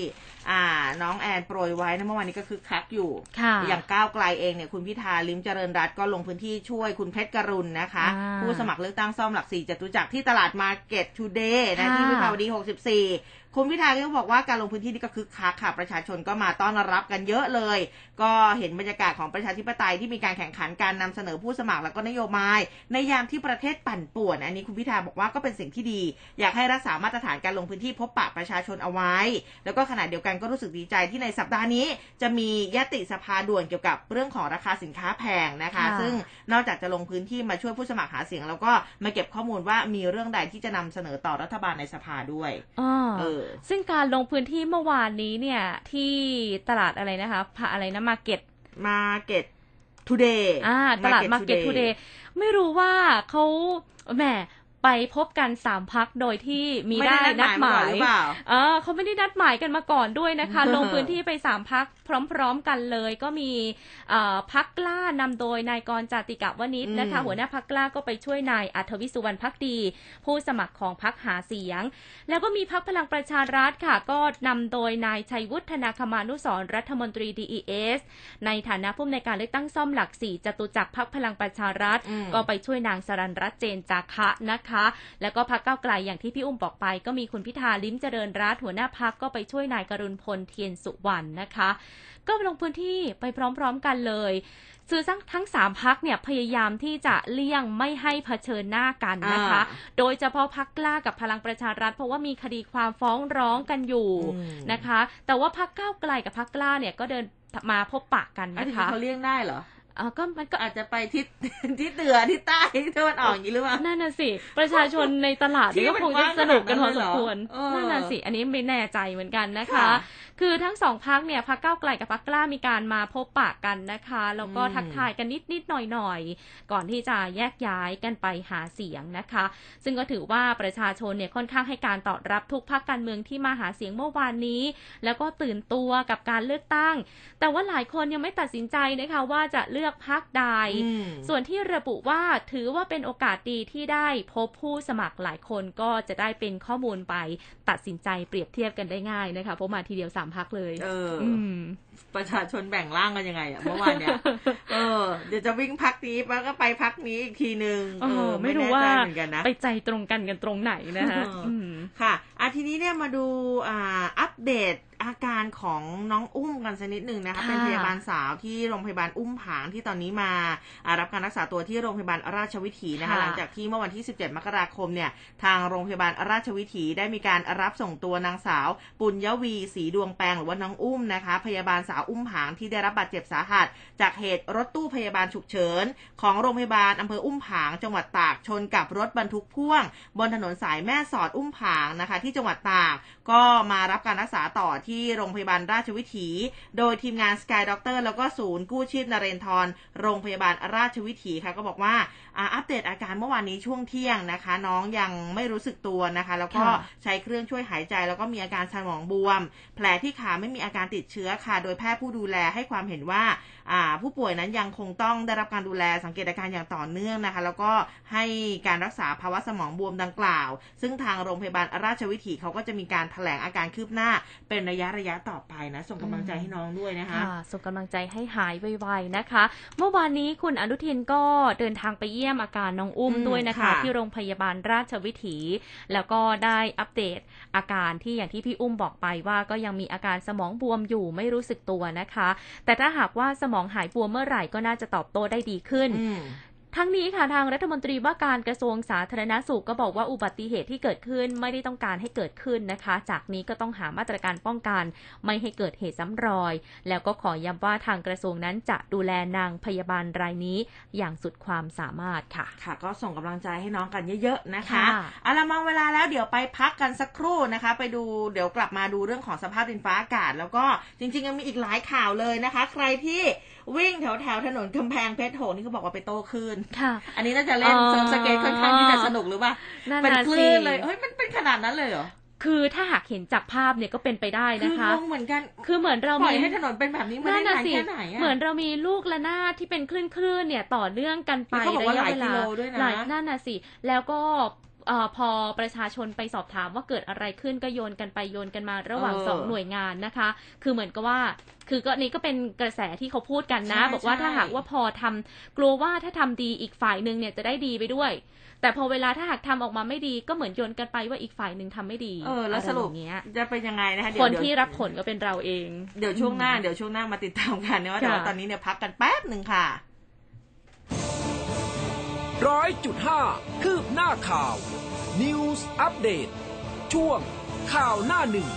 อ่าน้องแอนโปรยไว้นะเมื่อวานนี้ก็คึกคักอยู่ค่ะอย่างก้าวไกลเองเนี่ยคุณพิธาลิมเจริญรัตน์ก็ลงพื้นที่ช่วยคุณเพชรกรุณนะคะอ่าผู้สมัครเลือกตั้งซ่อมหลักสี่จตุจักรที่ตลาด Market Today นะค่ะที่วิภาวดี 64 คุณพิธาก็บอกว่าการลงพื้นที่นี่ก็คึกคักค่ะประชาชนก็มาต้อนรับกันเยอะเลย ก็เห็นบรรยากาศของประชาธิปไตยที่มีการแข่งขันการนำเสนอผู้สมัครแล้วก็นโยบาย ในยามที่ประเทศปั่นป่วน อันนี้คุณพิธาบอกว่าก็เป็นสิ่งที่ดี อยากให้รักษามาตรฐานการลงพื้นที่พบปะประชาชนเอาไว้ แล้วก็ขณะเดียวกันก็รู้สึกดีใจที่ในสัปดาห์นี้ จะมียติสภาด่วนเกี่ยวกับเรื่องของราคาสินค้าแพงนะคะค่ะซึ่งนอกจากจะลงพื้นที่มาช่วยผู้สมัครหาเสียง แล้วก็มาเก็บข้อมูลว่ามีเรื่องใดที่จะนำเสนอต่อรัฐบาลในสภาด้วยอ้อเออซึ่งการลงพื้นที่เมื่อวานนี้เนี่ยที่ตลาดอะไรนะคะพะอะไรนะ Market Market Today อ่าตลาด Market Todayไม่รู้ว่าเขาแหม ไปพบกันสามพักโดยที่มีไม่ได้ได้นันัดดหหมามายยหรือเปล่าเออเขาไม่ได้นัดหมายกันมาก่อนด้วยนะคะ ลงพื้นที่ไปสามพักพร้อม ๆ กันเลย ก็มีเอ่อพักกล้านำโดยนายกรจาติกะวณิชนะคะอืมหัวหน้าพักกล้าก็ไปช่วยนายอัธวิสุวรรณพักดี ผู้สมัครของพักหาเสียง แล้วก็มีพักพลังประชารัฐค่ะ ก็นำโดยนายชัยวุฒนาคมานุสรณ์รัฐมนตรี DES ในฐานะผู้อำนวยการเลือกตั้งซ่อมหลักสี่จตุจักรพักพลังประชารัฐอืมก็ไปช่วยนางสรันรัตน์เจนจาคะนะคะแล้วก็พักเก้าวไกลอย่างที่พี่อุ้มบอกไป ก็มีคุณพิธาลิ้มเจริญรัตน์หัวหน้าพักก็ไปช่วยนายกรุณพลเทียนสุวรรณนะคะ ก็ลงพื้นที่ไปพร้อมๆกันเลยสื่อทั้งทั้งสามพักเนี่ยพยายามที่จะเลี่ยงไม่ให้เผชิญหน้ากันนะคะอ่าโดยเฉพาะพักกล้ากับพลังประชารัฐ เพราะว่ามีคดีความฟ้องร้องกันอยู่อืมนะคะ แต่ว่าพักก้าวไกลกับพักกล้าเนี่ยก็เดินมาพบปะกันอันนะนี้คะเขาเลี่ยงได้เหรอ อ่าก็มันก็อาจจะไปทิศทิศเหนือทิศใต้ทิศตะวันออกอย่างนี้หรือเปล่านั่นน่ะสิประชาชนในตลาดที่นี่ก็มันคงจะสนุกกันพอสมควรเออนั่นน่ะสิอันนี้ไม่แน่ใจเหมือนกันนะคะค่ะคือทั้งสองพักเนี่ยพักเก้าวไกลกับพักกล้ามีการมาพบปะกันนะคะแล้วก็อืมทักทายกันนิดนิดๆหน่อยหน่อยๆก่อนที่จะแยกย้ายกันไปหาเสียงนะคะ ซึ่งก็ถือว่าประชาชนเนี่ยค่อนข้างให้การตอบรับทุกพักการเมืองที่มาหาเสียงเมื่อวานนี้ แล้วก็ตื่นตัวกับการเลือกตั้ง แต่ว่าหลายคนยังไม่ตัดสินใจนะคะว่าจะเลือกพักใดอืมส่วนที่ระบุว่าถือว่าเป็นโอกาสดีที่ได้พบผู้สมัครหลายคนก็จะได้เป็นข้อมูลไปตัดสินใจเปรียบเทียบกันได้ง่ายนะคะเพราะมาทีเดียวสามพักเลย เออออืม ประชาชนแบ่งร่างกันยังไงอะเมื่อวานเนี่ยเออเดี๋ยวจะวิ่งพักนี้แล้วก็ไปพักนี้อีกทีหนึ่งเออไม่แน่รู้ว่าใจเหมือนกันนะไปใจตรงกันกันตรงไหนนะคะเอออืมค่ะอาทีนี้เนี่ยมาดูอ่าอัปเดตอาการของน้องอุ้มกันสักนิดหนึ่งนะคะค่ะเป็นพยาบาลสาวที่โรงพยาบาลอุ้มผางที่ตอนนี้มาอ่ารับการรักษาตัวที่โรงพยาบาลราชวิถีนะคะค่ะหลังจากที่เมื่อวันที่ 17 มกราคมเนี่ยทางโรงพยาบาลราชวิถีได้มีการรับส่งตัวนางสาว ปุญญวีศรีดวงแปลงหรือว่าน้องอุ้มนะคะ พยาบาลสาวอุ้มผางที่ได้รับบาดเจ็บสาหัส จากเหตุรถตู้พยาบาลฉุกเฉิน ของโรงพยาบาลอำเภออุ้มผาง จังหวัดตากชนกับรถบรรทุกพ่วง บนถนนสายแม่สอดอุ้มผางนะคะ ที่จังหวัดตากก็มารับการรักษาต่อที่โรงพยาบาลราชวิถี โดยทีมงาน Sky Doctor แล้วก็ศูนย์กู้ชีพนเรนทรโรงพยาบาลราชวิถีค่ะก็บอกว่าอ่าอัปเดตอาการเมื่อวานนี้ช่วงเที่ยงนะคะ น้องยังไม่รู้สึกตัวนะคะ แล้วก็ค่ะใช้เครื่องช่วยหายใจแล้วก็มีอาการสมองบวม แผลที่ขาไม่มีอาการติดเชื้อค่ะ โดยแพทย์ผู้ดูแลให้ความเห็นว่า ผู้ป่วยนั้นยังคงต้องได้รับการดูแลสังเกตอาการอย่างต่อเนื่องนะคะ แล้วก็ให้การรักษาภาวะสมองบวมดังกล่าว ซึ่งทางโรงพยาบาลราชวิถีเขาก็จะมีการแถลงอาการคืบหน้า เป็นระยะระยะต่อไปนะ ส่งกำลังใจให้น้องด้วยนะคะค่ะส่งกำลังใจให้หายไวๆนะคะ เมื่อวานนี้คุณอนุทินก็เดินทางไปเยี่ยมอาการน้องอุ้มอืมด้วยนะคะค่ะที่โรงพยาบาลราชวิถี แล้วก็ได้อัปเดตอาการที่อย่างที่พี่อุ้มบอกไปว่าก็ยังมีอาการสมองบวมอยู่ไม่รู้สึกตัวนะคะ แต่ถ้าหากว่าสมองหายบวมเมื่อไหร่ก็น่าจะตอบโต้ได้ดีขึ้น ทั้งนี้ค่ะทางรัฐมนตรีว่าการกระทรวงสาธารณสุขก็บอกว่าอุบัติเหตุที่เกิดขึ้นไม่ได้ต้องการให้เกิดขึ้นนะคะ จากนี้ก็ต้องหามาตรการป้องกัน ไม่ให้เกิดเหตุซ้ำรอย แล้วก็ขอย้ำว่าทางกระทรวงนั้นจะดูแลนางพยาบาลรายนี้อย่างสุดความสามารถค่ะ ค่ะ ก็ส่งกำลังใจให้น้องกันเยอะๆนะคะค่ะเอาละมองเวลาแล้วเดี๋ยวไปพักกันสักครู่นะคะ ไปดูเดี๋ยวกลับมาดูเรื่องของสภาพดินฟ้าอากาศ แล้วก็จริงๆยังมีอีกหลายข่าวเลยนะคะ ใครที่ วิ่งแถวแถวๆถนนกำแพงเพชรโหนี่เขาบอกว่าไปโตคลื่นค่ะ อันนี้น่าจะเล่นอ๋อเซิร์ฟสเก็ตค่อนข้างที่จะสนุกหรือเปล่านั่นเป็นน่ะคสิลื่นเลยเฮ้ยมันเป็นขนาดนั้นเลยเหรอคือถ้าหากเห็นจากภาพเนี่ยก็เป็นไปได้คืนะอคะงงเหมือนกันคือเหมือนเราปล่อยมีให้ถนนเป็นแบบนี้มานั่ได้นน่ะนานสิแค่ไหนอะเหมือนเรามีลูกระนาดที่เป็นคลื่นคลื่นๆเนี่ยต่อเนื่องกันไปแล้วเขาบอกว่าระยะหลายเวกิลาโลด้วยนะหลายนั่นน่ะสิแล้วก็เอ่อพอประชาชนไปสอบถามว่าเกิดอะไรขึ้นก็โยนกันไปโยนกันมาระหว่างเออสองหน่วยงานนะคะ คือเหมือนกับว่า คือก็นี่ก็เป็นกระแสที่เขาพูดกันนะใช่บอกว่าใช่ถ้าหากว่าพอทำกลัวว่าถ้าทำดีอีกฝ่ายหนึ่งเนี่ยจะได้ดีไปด้วย แต่พอเวลาถ้าหากทำออกมาไม่ดีก็เหมือนโยนกันไปว่าอีกฝ่ายหนึ่งทำไม่ดีเออแล้วสรุปอะไรอย่างเงี้ยจะเป็นยังไงนะคะเดี๋คยวนเดี๋ยวที่รับผลก็เป็นเราเอง เดี๋ยวช่วงหน้าเดี๋ยวช่วงหน้ามาติดตามกันนะว่าแต่ว่าค่ะตอนนี้เนี่ยพักกันแป๊บหนึ่งค่ะ ร้อยจุดห้าคืบหน้าข่าว News อัปเดตช่วงข่าวหน้าหนึ่ง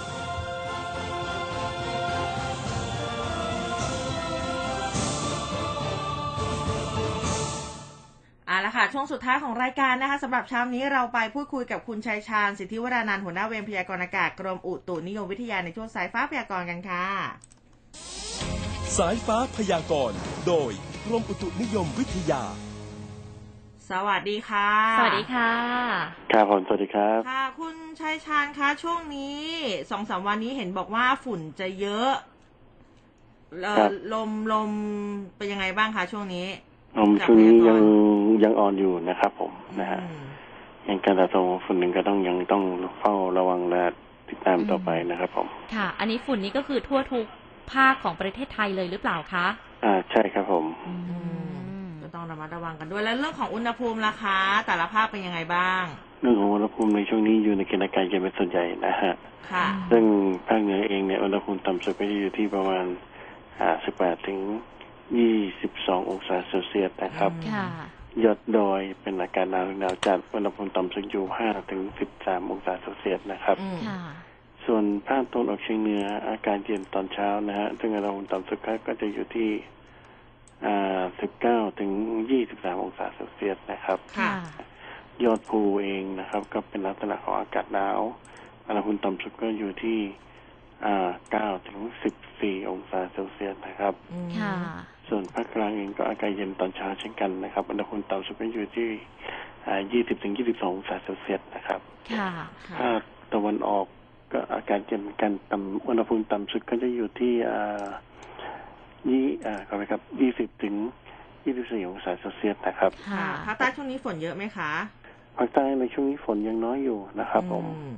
เอาละค่ะ ช่วงสุดท้ายของรายการนะคะสำหรับเช้านี้เราไปพูดคุยกับคุณชัยชาญ สิทธิวรานันท์หัวหน้าเวรพยากรณ์อากาศกรมอุตุนิยมวิทยาในช่วงสายฟ้าพยากรณ์กันค่ะ สายฟ้าพยากรณ์ โดยกรมอุตุนิยมวิทยา สวัสดีค่ะ สวัสดีค่ะ ครับผมสวัสดีครับ ค่ะ คุณชัยชาญคะช่วงนี้สองสามวันนี้เห็นบอกว่าฝุ่นจะเยอะเอ่อครับลมลมเป็นยังไงบ้างคะช่วงนี้ผมจากช่วงนี้พยากรณ์ยังยังออนอยู่นะครับผมนะฮะอืมยังการสะสมของฝุ่นหนึ่งก็ต้องยังต้องเฝ้าระวังและติดตามต่อไปนะครับผม ค่ะ อันนี้ฝุ่นนี้ก็คือทั่วทุกภาคของประเทศไทยเลยหรือเปล่าคะ อ่าใช่ครับผม อืมก็ ต้องระมัดระวังกันด้วย แล้วเรื่องของอุณหภูมิราคาแต่ละภาคเป็นยังไงบ้าง เรื่องของอุณหภูมิในช่วงนี้อยู่ในเกณฑ์อากาศเย็นเป็นส่วนใหญ่นะฮะค่ะ ซึ่งภาคเหนือเองเนี่ยอุณหภูมิต่ำสุดก็จะอยู่ที่ประมาณอ่า18ถึง 22 องศาเซลเซียสนะครับอืมค่ะ ยอดดอยเป็นอากาศหนาวถึงหนาวจัดอุณหภูมิต่ำสุดอยู่5ถึง 13 องศาเซลเซียสนะครับ อืม ค่ะ ส่วนภาคตะวันออกเฉียงเหนืออากาศเย็นตอนเช้านะฮะซึ่งอุณหภูมิต่ำสุดก็จะอยู่ที่อ่า 19 ถึง 23 องศาเซลเซียสนะครับค่ะยอดภูเองนะครับ ก็เป็นลักษณะของอากาศหนาวอุณหภูมิต่ำสุดก็อยู่ที่อ่า9ถึง 14 องศาเซลเซียสนะครับอืมค่ะส่วนภาคกลางเองก็อากาศเย็นตอนเช้าเช่นกันนะครับ อุณหภูมิต่ำสุดก็อยู่ที่อ่า20ถึง 22 องศาเซลเซียสนะครับค่ะค่ะภาคตะวันออกก็อากาศเย็นเหมือนกันต่ำอุณหภูมิต่ำสุดก็จะอยู่ที่อ่า ยี่อ่าขอไปครับยี่สิบถึงยี่สิบสี่องศาเซลเซียสนะครับค่ะภาคใต้ช่วงนี้ฝนเยอะไหมคะภาคใต้ในช่วงนี้ฝนยังน้อยอยู่นะครับผมอืม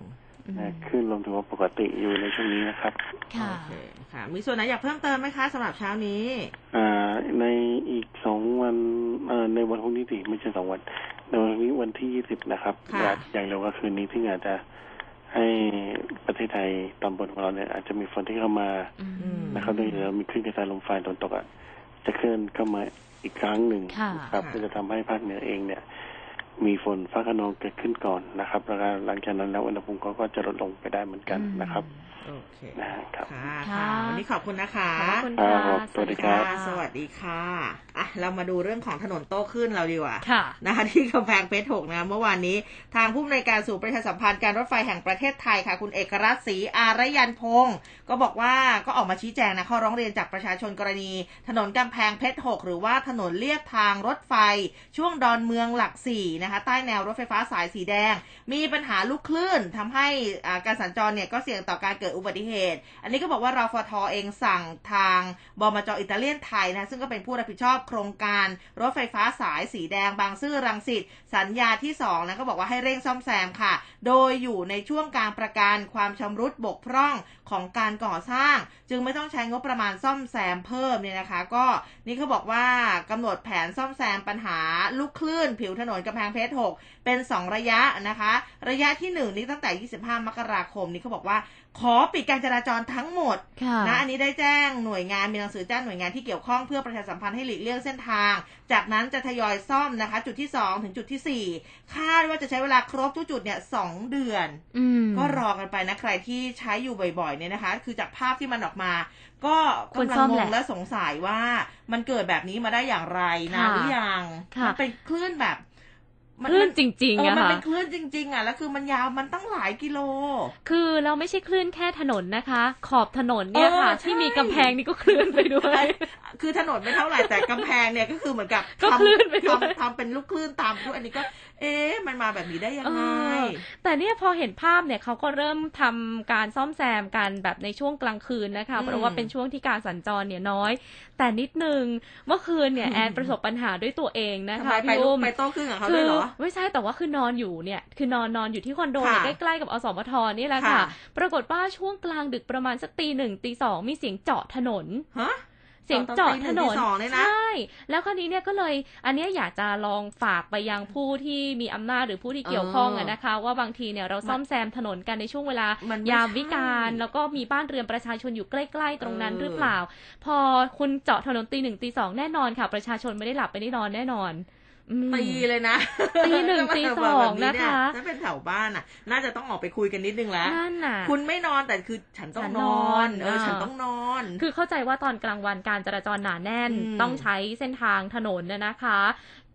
นะคลื่นลมถือว่าปกติอยู่ในช่วงนี้นะครับ ค่ะโอเคค่ะ มีส่วนไหนอยากเพิ่มเติมไหมคะสำหรับเช้านี้ อ่า ในอีกสองวันเอ่อในวันพรุ่งนี้สิไม่ใช่สองวัน ในวันพรุ่งนี้วันที่ยี่สิบนะครับค่ะอาจอย่างเร็วก็คืนนี้ที่อาจจะ ให้ประเทศไทยตอนบนของเราเนี่ยอาจจะมีฝนที่เข้ามาอืมนะครับโดยเรามีคลื่นกระจายลมฝ่ายตะวันตกอะจะเคลื่อนเข้ามาอีกครั้งหนึ่งค่ะนะครับค่ะก็จะทำให้ภาคเหนือเองเนี่ย มีฝนฟ้าขนองเกิดขึ้นก่อนนะครับ แล้วก็หลังจากนั้นแล้วอุณหภูมิก็ก็จะลดลงไปได้เหมือนกันนะครับ โอเคนะครับค่ะค่ะค่ะวันนี้ขอบคุณนะคะขอบคุณครัค่ะบสวัสดีครับค่ะสวัสดีค่ะอะ เรามาดูเรื่องของถนนโต้คลื่นเราดีกว่าค่ะนะคะที่กำแพงเพชรหกนะเมื่อวานนี้ทางผู้อำนวยการสู่ประชาสัมพันธ์การรถไฟแห่งประเทศไทยค่ะ คุณเอกรัตน์ศรีอารยันพงศ์ก็บอกว่าก็ออกมาชี้แจงนะข้อร้องเรียนจากประชาชนกรณี ถนนกำแพงเพชรหกหรือว่าถนนเลียบทางรถไฟ ช่วงดอนเมืองหลักสี่นะคะ ใต้แนวรถไฟฟ้าสายสีแดง มีปัญหาลูกคลื่นทำให้อ่าการสัญจรเนี่ยก็เสี่ยงต่อการเกิดอุบัติเหตุ อันนี้ก็บอกว่ารฟทอเองสั่งทางบมจอิตาเลียนไทยนะซึ่งก็เป็นผู้รับผิดชอบโครงการรถไฟฟ้าสายสีแดงบางซื่อรังสิตสัญญาที่2นะก็บอกว่าให้เร่งซ่อมแซมค่ะ โดยอยู่ในช่วงการประกันความชำรุดบกพร่องของการก่อสร้าง จึงไม่ต้องใช้งบประมาณซ่อมแซมเพิ่มเนี่ยนะคะ ก็นี่เขาบอกว่ากำหนดแผนซ่อมแซมปัญหาลูกคลื่น ผิวถนนกำแพงเพชร 6 เป็น 2 ระยะนะคะ ระยะที่ 1 นี้ตั้งแต่ 25 มกราคม นี้เขาบอกว่า ขอปิดการจราจรทั้งหมดค่ะนะอันนี้ได้แจ้งหน่วยงานมีหนังสือแจ้งหน่วยงานที่เกี่ยวข้องเพื่อประชาสัมพันธ์ให้หลีกเลี่ยงเส้นทาง จากนั้นจะทยอยซ่อมนะคะ จุดที่2ถึงจุดทีสี่4คาดว่าจะใช้เวลาครบทุกจุดเนี่ยสองเดือนอืมก็รอกันไปนะใครที่ใช้อยู่บ่อยๆเนี่ยนะคะ คือจากภาพที่มันออกมา ก็ควรกำลังซ่อมงแหละงและสงสัยว่ามันเกิดแบบนี้มาได้อย่างไรนะค่ะหรือยังค่ะมัเป็นคลื่นแบบมั คลื่นจริงเอๆออะมันค่ะเป็นคลื่นจริง ๆอะแล้วคือมันยาวมันตั้งหลายกิโล คือเราไม่ใช่คลื่นแค่ถนนนะคะ ขอบถนนเนี่ยค่ะเออใช่ที่มีกำแพงนี่ก็คลื่นไปด้วย คือถนนไม่เท่าไหร่แต่กำแพงเนี่ยก็คือเหมือนกับก็ทำคลื่นไปด้วยทำทำเป็นลูกคลื่นตามด้วยอันนี้ก็ เอ๊ะมันมาแบบนี้ได้ยังไงเออแต่เนี่ยพอเห็นภาพเนี่ยเขาก็เริ่มทำการซ่อมแซมกันแบบในช่วงกลางคืนนะคะอืมเพราะว่าเป็นช่วงที่การสัญจรเนี่ยน้อย แต่นิดนึงเมื่อคืนเนี่ยแอนประสบปัญหาด้วยตัวเองนะทำไมคะไปพี่ลูอุ้กมไปโต้คลื่นกับเขาคืด้วยเหรอไม่ใช่แต่ว่าคือนอนอยู่เนี่ยคือนอนนอนอยู่ที่คอนโดเนี่ยค่ะใกล้ๆกับอสมทนี่แหละค่ะค่ะ ปรากฏว่าช่วงกลางดึกประมาณสักตีหนึ่งตีสองมีเสียงเจาะถนนฮะ เสียงเจาะถนนตอนตีหนึ่งตีสองเนี่ยนะใช่แล้วคราวนี้เนี่ยก็เลยอันเนี้ยอยากจะลองฝากไปยังผู้ที่มีอำนาจหรือผู้ที่เกี่ยวข้องอะนะคะ ว่าบางทีเนี่ยเราซ่อมแซมถนนกันในช่วงเวลามันไม่ยามวิกาลใช่แล้วก็มีบ้านเรือนประชาชนอยู่ใกล้ ๆ ตรงนั้นเออหรือเปล่า พอคุณเจาะถนนตีหนึ่งตีสองแน่นอนค่ะ ประชาชนไม่ได้หลับไม่ได้นอนแน่นอนอืม ตีเลยนะตีหนึ่งตีสองนะคะถ้าเป็นแถวบ้านอะ น่าจะต้องออกไปคุยกันนิดนึงแล้วนั่นน่ะคุณไม่นอนแต่คือฉันต้องฉันนนออนนเออเออฉันต้องนอน คือเข้าใจว่าตอนกลางวันการจราจรหนาแน่นอืมต้องใช้เส้นทางถนนน่ะนะคะ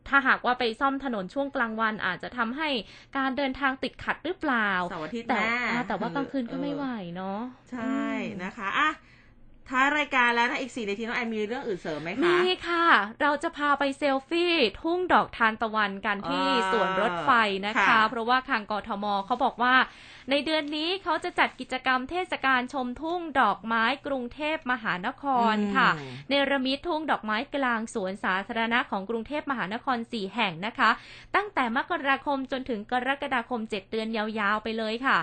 ถ้าหากว่าไปซ่อมถนนช่วงกลางวันอาจจะทำให้การเดินทางติดขัดหรือเปล่าเสาร์อาทิตย์แต่แน่อ่าแต่ว่ากลางคืนก็ไม่ไหวเนาะใช่นะคะอะ ท้ายรายการแล้วนะอีกสี่นาทีน้องแอนมีเรื่องอื่นเสริมไหมคะมีค่ะ เราจะพาไปเซลฟี่ ทุ่งดอกทานตะวันกันที่อ่าสวนรถไฟนะคะค่ะเพราะว่าทางกทมเขาบอกว่า ในเดือนนี้เขาจะจัดกิจกรรมเทศกาลชมทุ่งดอกไม้กรุงเทพมหานครค่ะอืมเนรมิตทุ่งดอกไม้กลางสวนสาธารณะของกรุงเทพมหานคร 4 แห่งนะคะ ตั้งแต่มกราคมจนถึงกรกฎาคม 7 เดือนยาวๆไปเลยค่ะ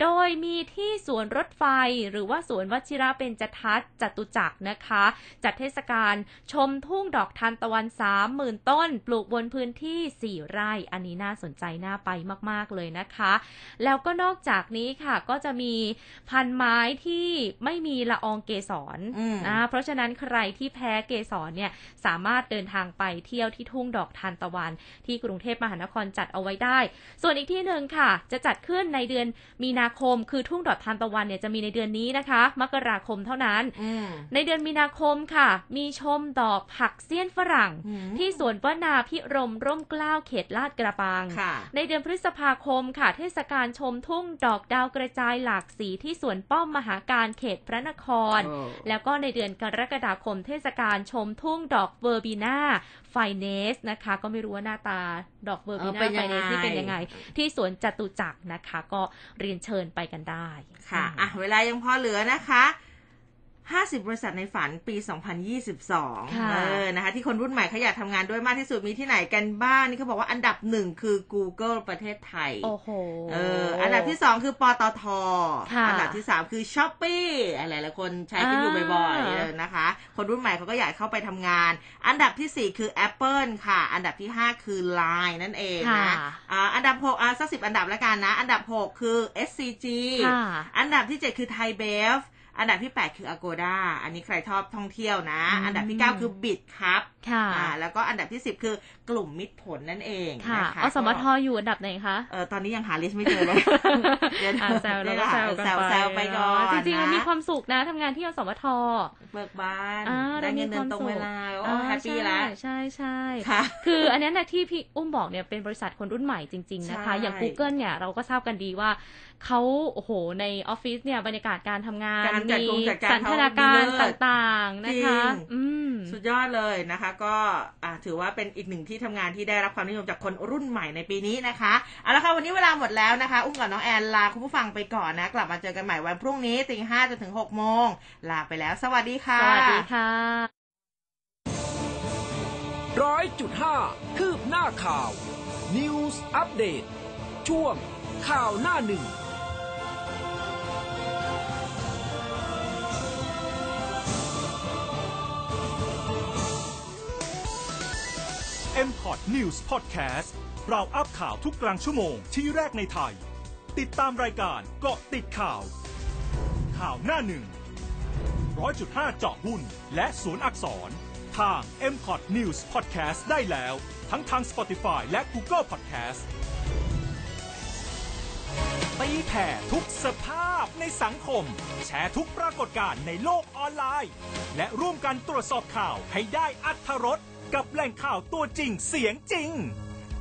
โดยมีที่สวนรถไฟหรือว่าสวนวชิระเบญจทัศน์จตุจักรนะคะ จัดเทศกาลชมทุ่งดอกทานตะวัน30,000ต้น ปลูกบนพื้นที่ 4 ไร่ อันนี้น่าสนใจน่าไปมาก ๆ เลยนะคะ แล้วก็นอกจากนี้ค่ะก็จะมีพันไม้ที่ไม่มีละอองเกสรอืมอ่าเพราะฉะนั้นใครที่แพ้เกสรเนี่ยสามารถเดินทางไปเที่ยวที่ทุ่งดอกทานตะวัน ที่กรุงเทพมหานครจัดเอาไว้ได้ ส่วนอีกที่หนึ่งค่ะ จะจัดขึ้นในเดือนมีนาคม คือทุ่งดอกทานตะวันเนี่ยจะมีในเดือนนี้นะคะ มกราคมเท่านั้นอืมในเดือนมีนาคมค่ะ มีชมดอกผักเสี้ยนฝรั่งอืมที่สวนวนาพิรมร่มเกล้าวเขตลาดกระบังค่ะในเดือนพฤษภาคมค่ะ เทศกาลชมทุ่งดอกดาวกระจายหลากสีที่สวนป้อมมหาการเขตพระนครเออแล้วก็ในเดือนกรกฎาคมเทศกาลชมทุ่งดอกเวอร์บีนา ไฟเนสนะคะ ก็ไม่รู้ว่าหน้าตาดอกเวอร์บีเอนาอเป็นไฟยังเนไงสที่เป็นยังไง ที่สวนจตุจักรนะคะ ก็เรียนเชิญไปกันได้ค่ะอะเวลายังพอเหลือนะคะ 50 บริษัทในฝันปี 2022ค่ะเออ นะคะ ที่คนรุ่นใหม่เขาอยากทำงานด้วยมากที่สุดมีที่ไหนกันบ้าง นี่เขาบอกว่าอันดับหนึ่งคือ Google ประเทศไทย โอ้โห เออ อันดับที่สองคือปตทค่ะอันดับที่สามคือช้อปปี้อะไรหลายคนใช้กันอยู่บ่อยๆอ่าเออนะคะ คนรุ่นใหม่เขาก็อยากเข้าไปทำงาน อันดับที่สี่คือ Apple ค่ะ อันดับที่ห้าคือ Line นั่นเองค่ะนะอ่าอันดับหกอ่าสักสิบอันดับแล้วกันนะ อันดับหกคือ SCG ค่ะอันดับที่7คือไทยเบฟ อันดับที่ 8 คือ Agoda อันนี้ใครชอบท่องเที่ยวนะอืมอันดับที่ 9 คือบิดครับค่ะอ่าแล้วก็อันดับที่ 10 คือกลุ่มมิตรผลนั่นเองค่ะนะคะอสมทก็อยู่อันดับไหนคะเออตอนนี้ยังหาลิสต์ไม่เจอเลยเดี๋ยวอ่าแซวแล้วก็แซวกันแซวไปแซวไปก่อนจริงๆมันมีนะความสุขนะทำงานที่อสมทเบิกบานอ่าได้เงินเดือนตรงเวลาโอ้ happy แล้วใช่ใช่ค่ะคืออันนั้นนะที่พี่อุ้มบอกเนี่ยเป็นบริษัทคนรุ่นใหม่จริง ๆนะคะใช่อย่าง Google เนี่ยเราก็ทราบกันดีว่า เขาโอ้โห ในออฟฟิศเนี่ยบรรยากาศการทำงานการจัดมีกงจัดการสันทนาการเขาดีเลิศต่างๆนะคะจริงอืมสุดยอดเลยนะคะ ก็อ่าถือว่าเป็นอีกหนึ่งที่ทำงานที่ได้รับความนิยมจากคนรุ่นใหม่ในปีนี้นะคะเอาละค่ะวันนี้เวลาหมดแล้วนะคะ อุ้มกับน้องแอนลาคุณผู้ฟังไปก่อนนะ กลับมาเจอกันใหม่วันพรุ่งนี้ตีห้าจนถึงหกโมงลาไปแล้ว สวัสดีค่ะ สวัสดีค่ะร้อยจุดห้าคืบหน้าข่าว News อัปเดตช่วงข่าวหน้าหนึ่ง m p o t News Podcast เราอัพข่าวทุกกลางชั่วโมงที่แรกในไทย ติดตามรายการเกาะติดข่าว ข่าวหน้าหนึ่งร้อยจุดห้าเจาะหุ้น และศูนย์อักษร ทาง m c o t News Podcast ได้แล้ว ทั้งทาง Spotify และ Google Podcast ตีแผ่ทุกสภาพในสังคม แชร์ทุกปรากฏการณ์ในโลกออนไลน์ และร่วมกันตรวจสอบข่าวให้ได้อัธรส กับแหล่งข่าวตัวจริงเสียงจริง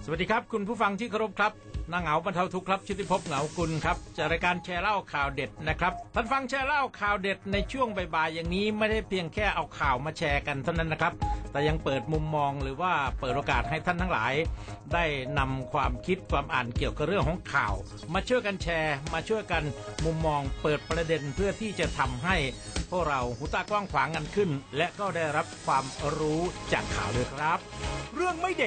สวัสดีครับ คุณผู้ฟังที่เคารพครับ นางเหงาบรรเทาทุกข์ครับชุติภพเหงากุลครับจากรายการแชร์เล่าข่าวเด็ดนะครับท่านฟังแชร์เล่าข่าวเด็ดในช่วงบ่ายๆอย่างนี้ไม่ได้เพียงแค่เอาข่าวมาแชร์กันเท่านั้นนะครับ แต่ยังเปิดมุมมองหรือว่าเปิดโอกาสให้ท่านทั้งหลาย ได้นำความคิดความอ่านเกี่ยวกับเรื่องของข่าว มาช่วยกันแชร์ มาช่วยกันมุมมองเปิดประเด็นเพื่อที่จะทำให้พวกเราหูตากว้างขวางกันขึ้น และก็ได้รับความรู้จากข่าวด้วยครับ เรื่องไม่เด็ด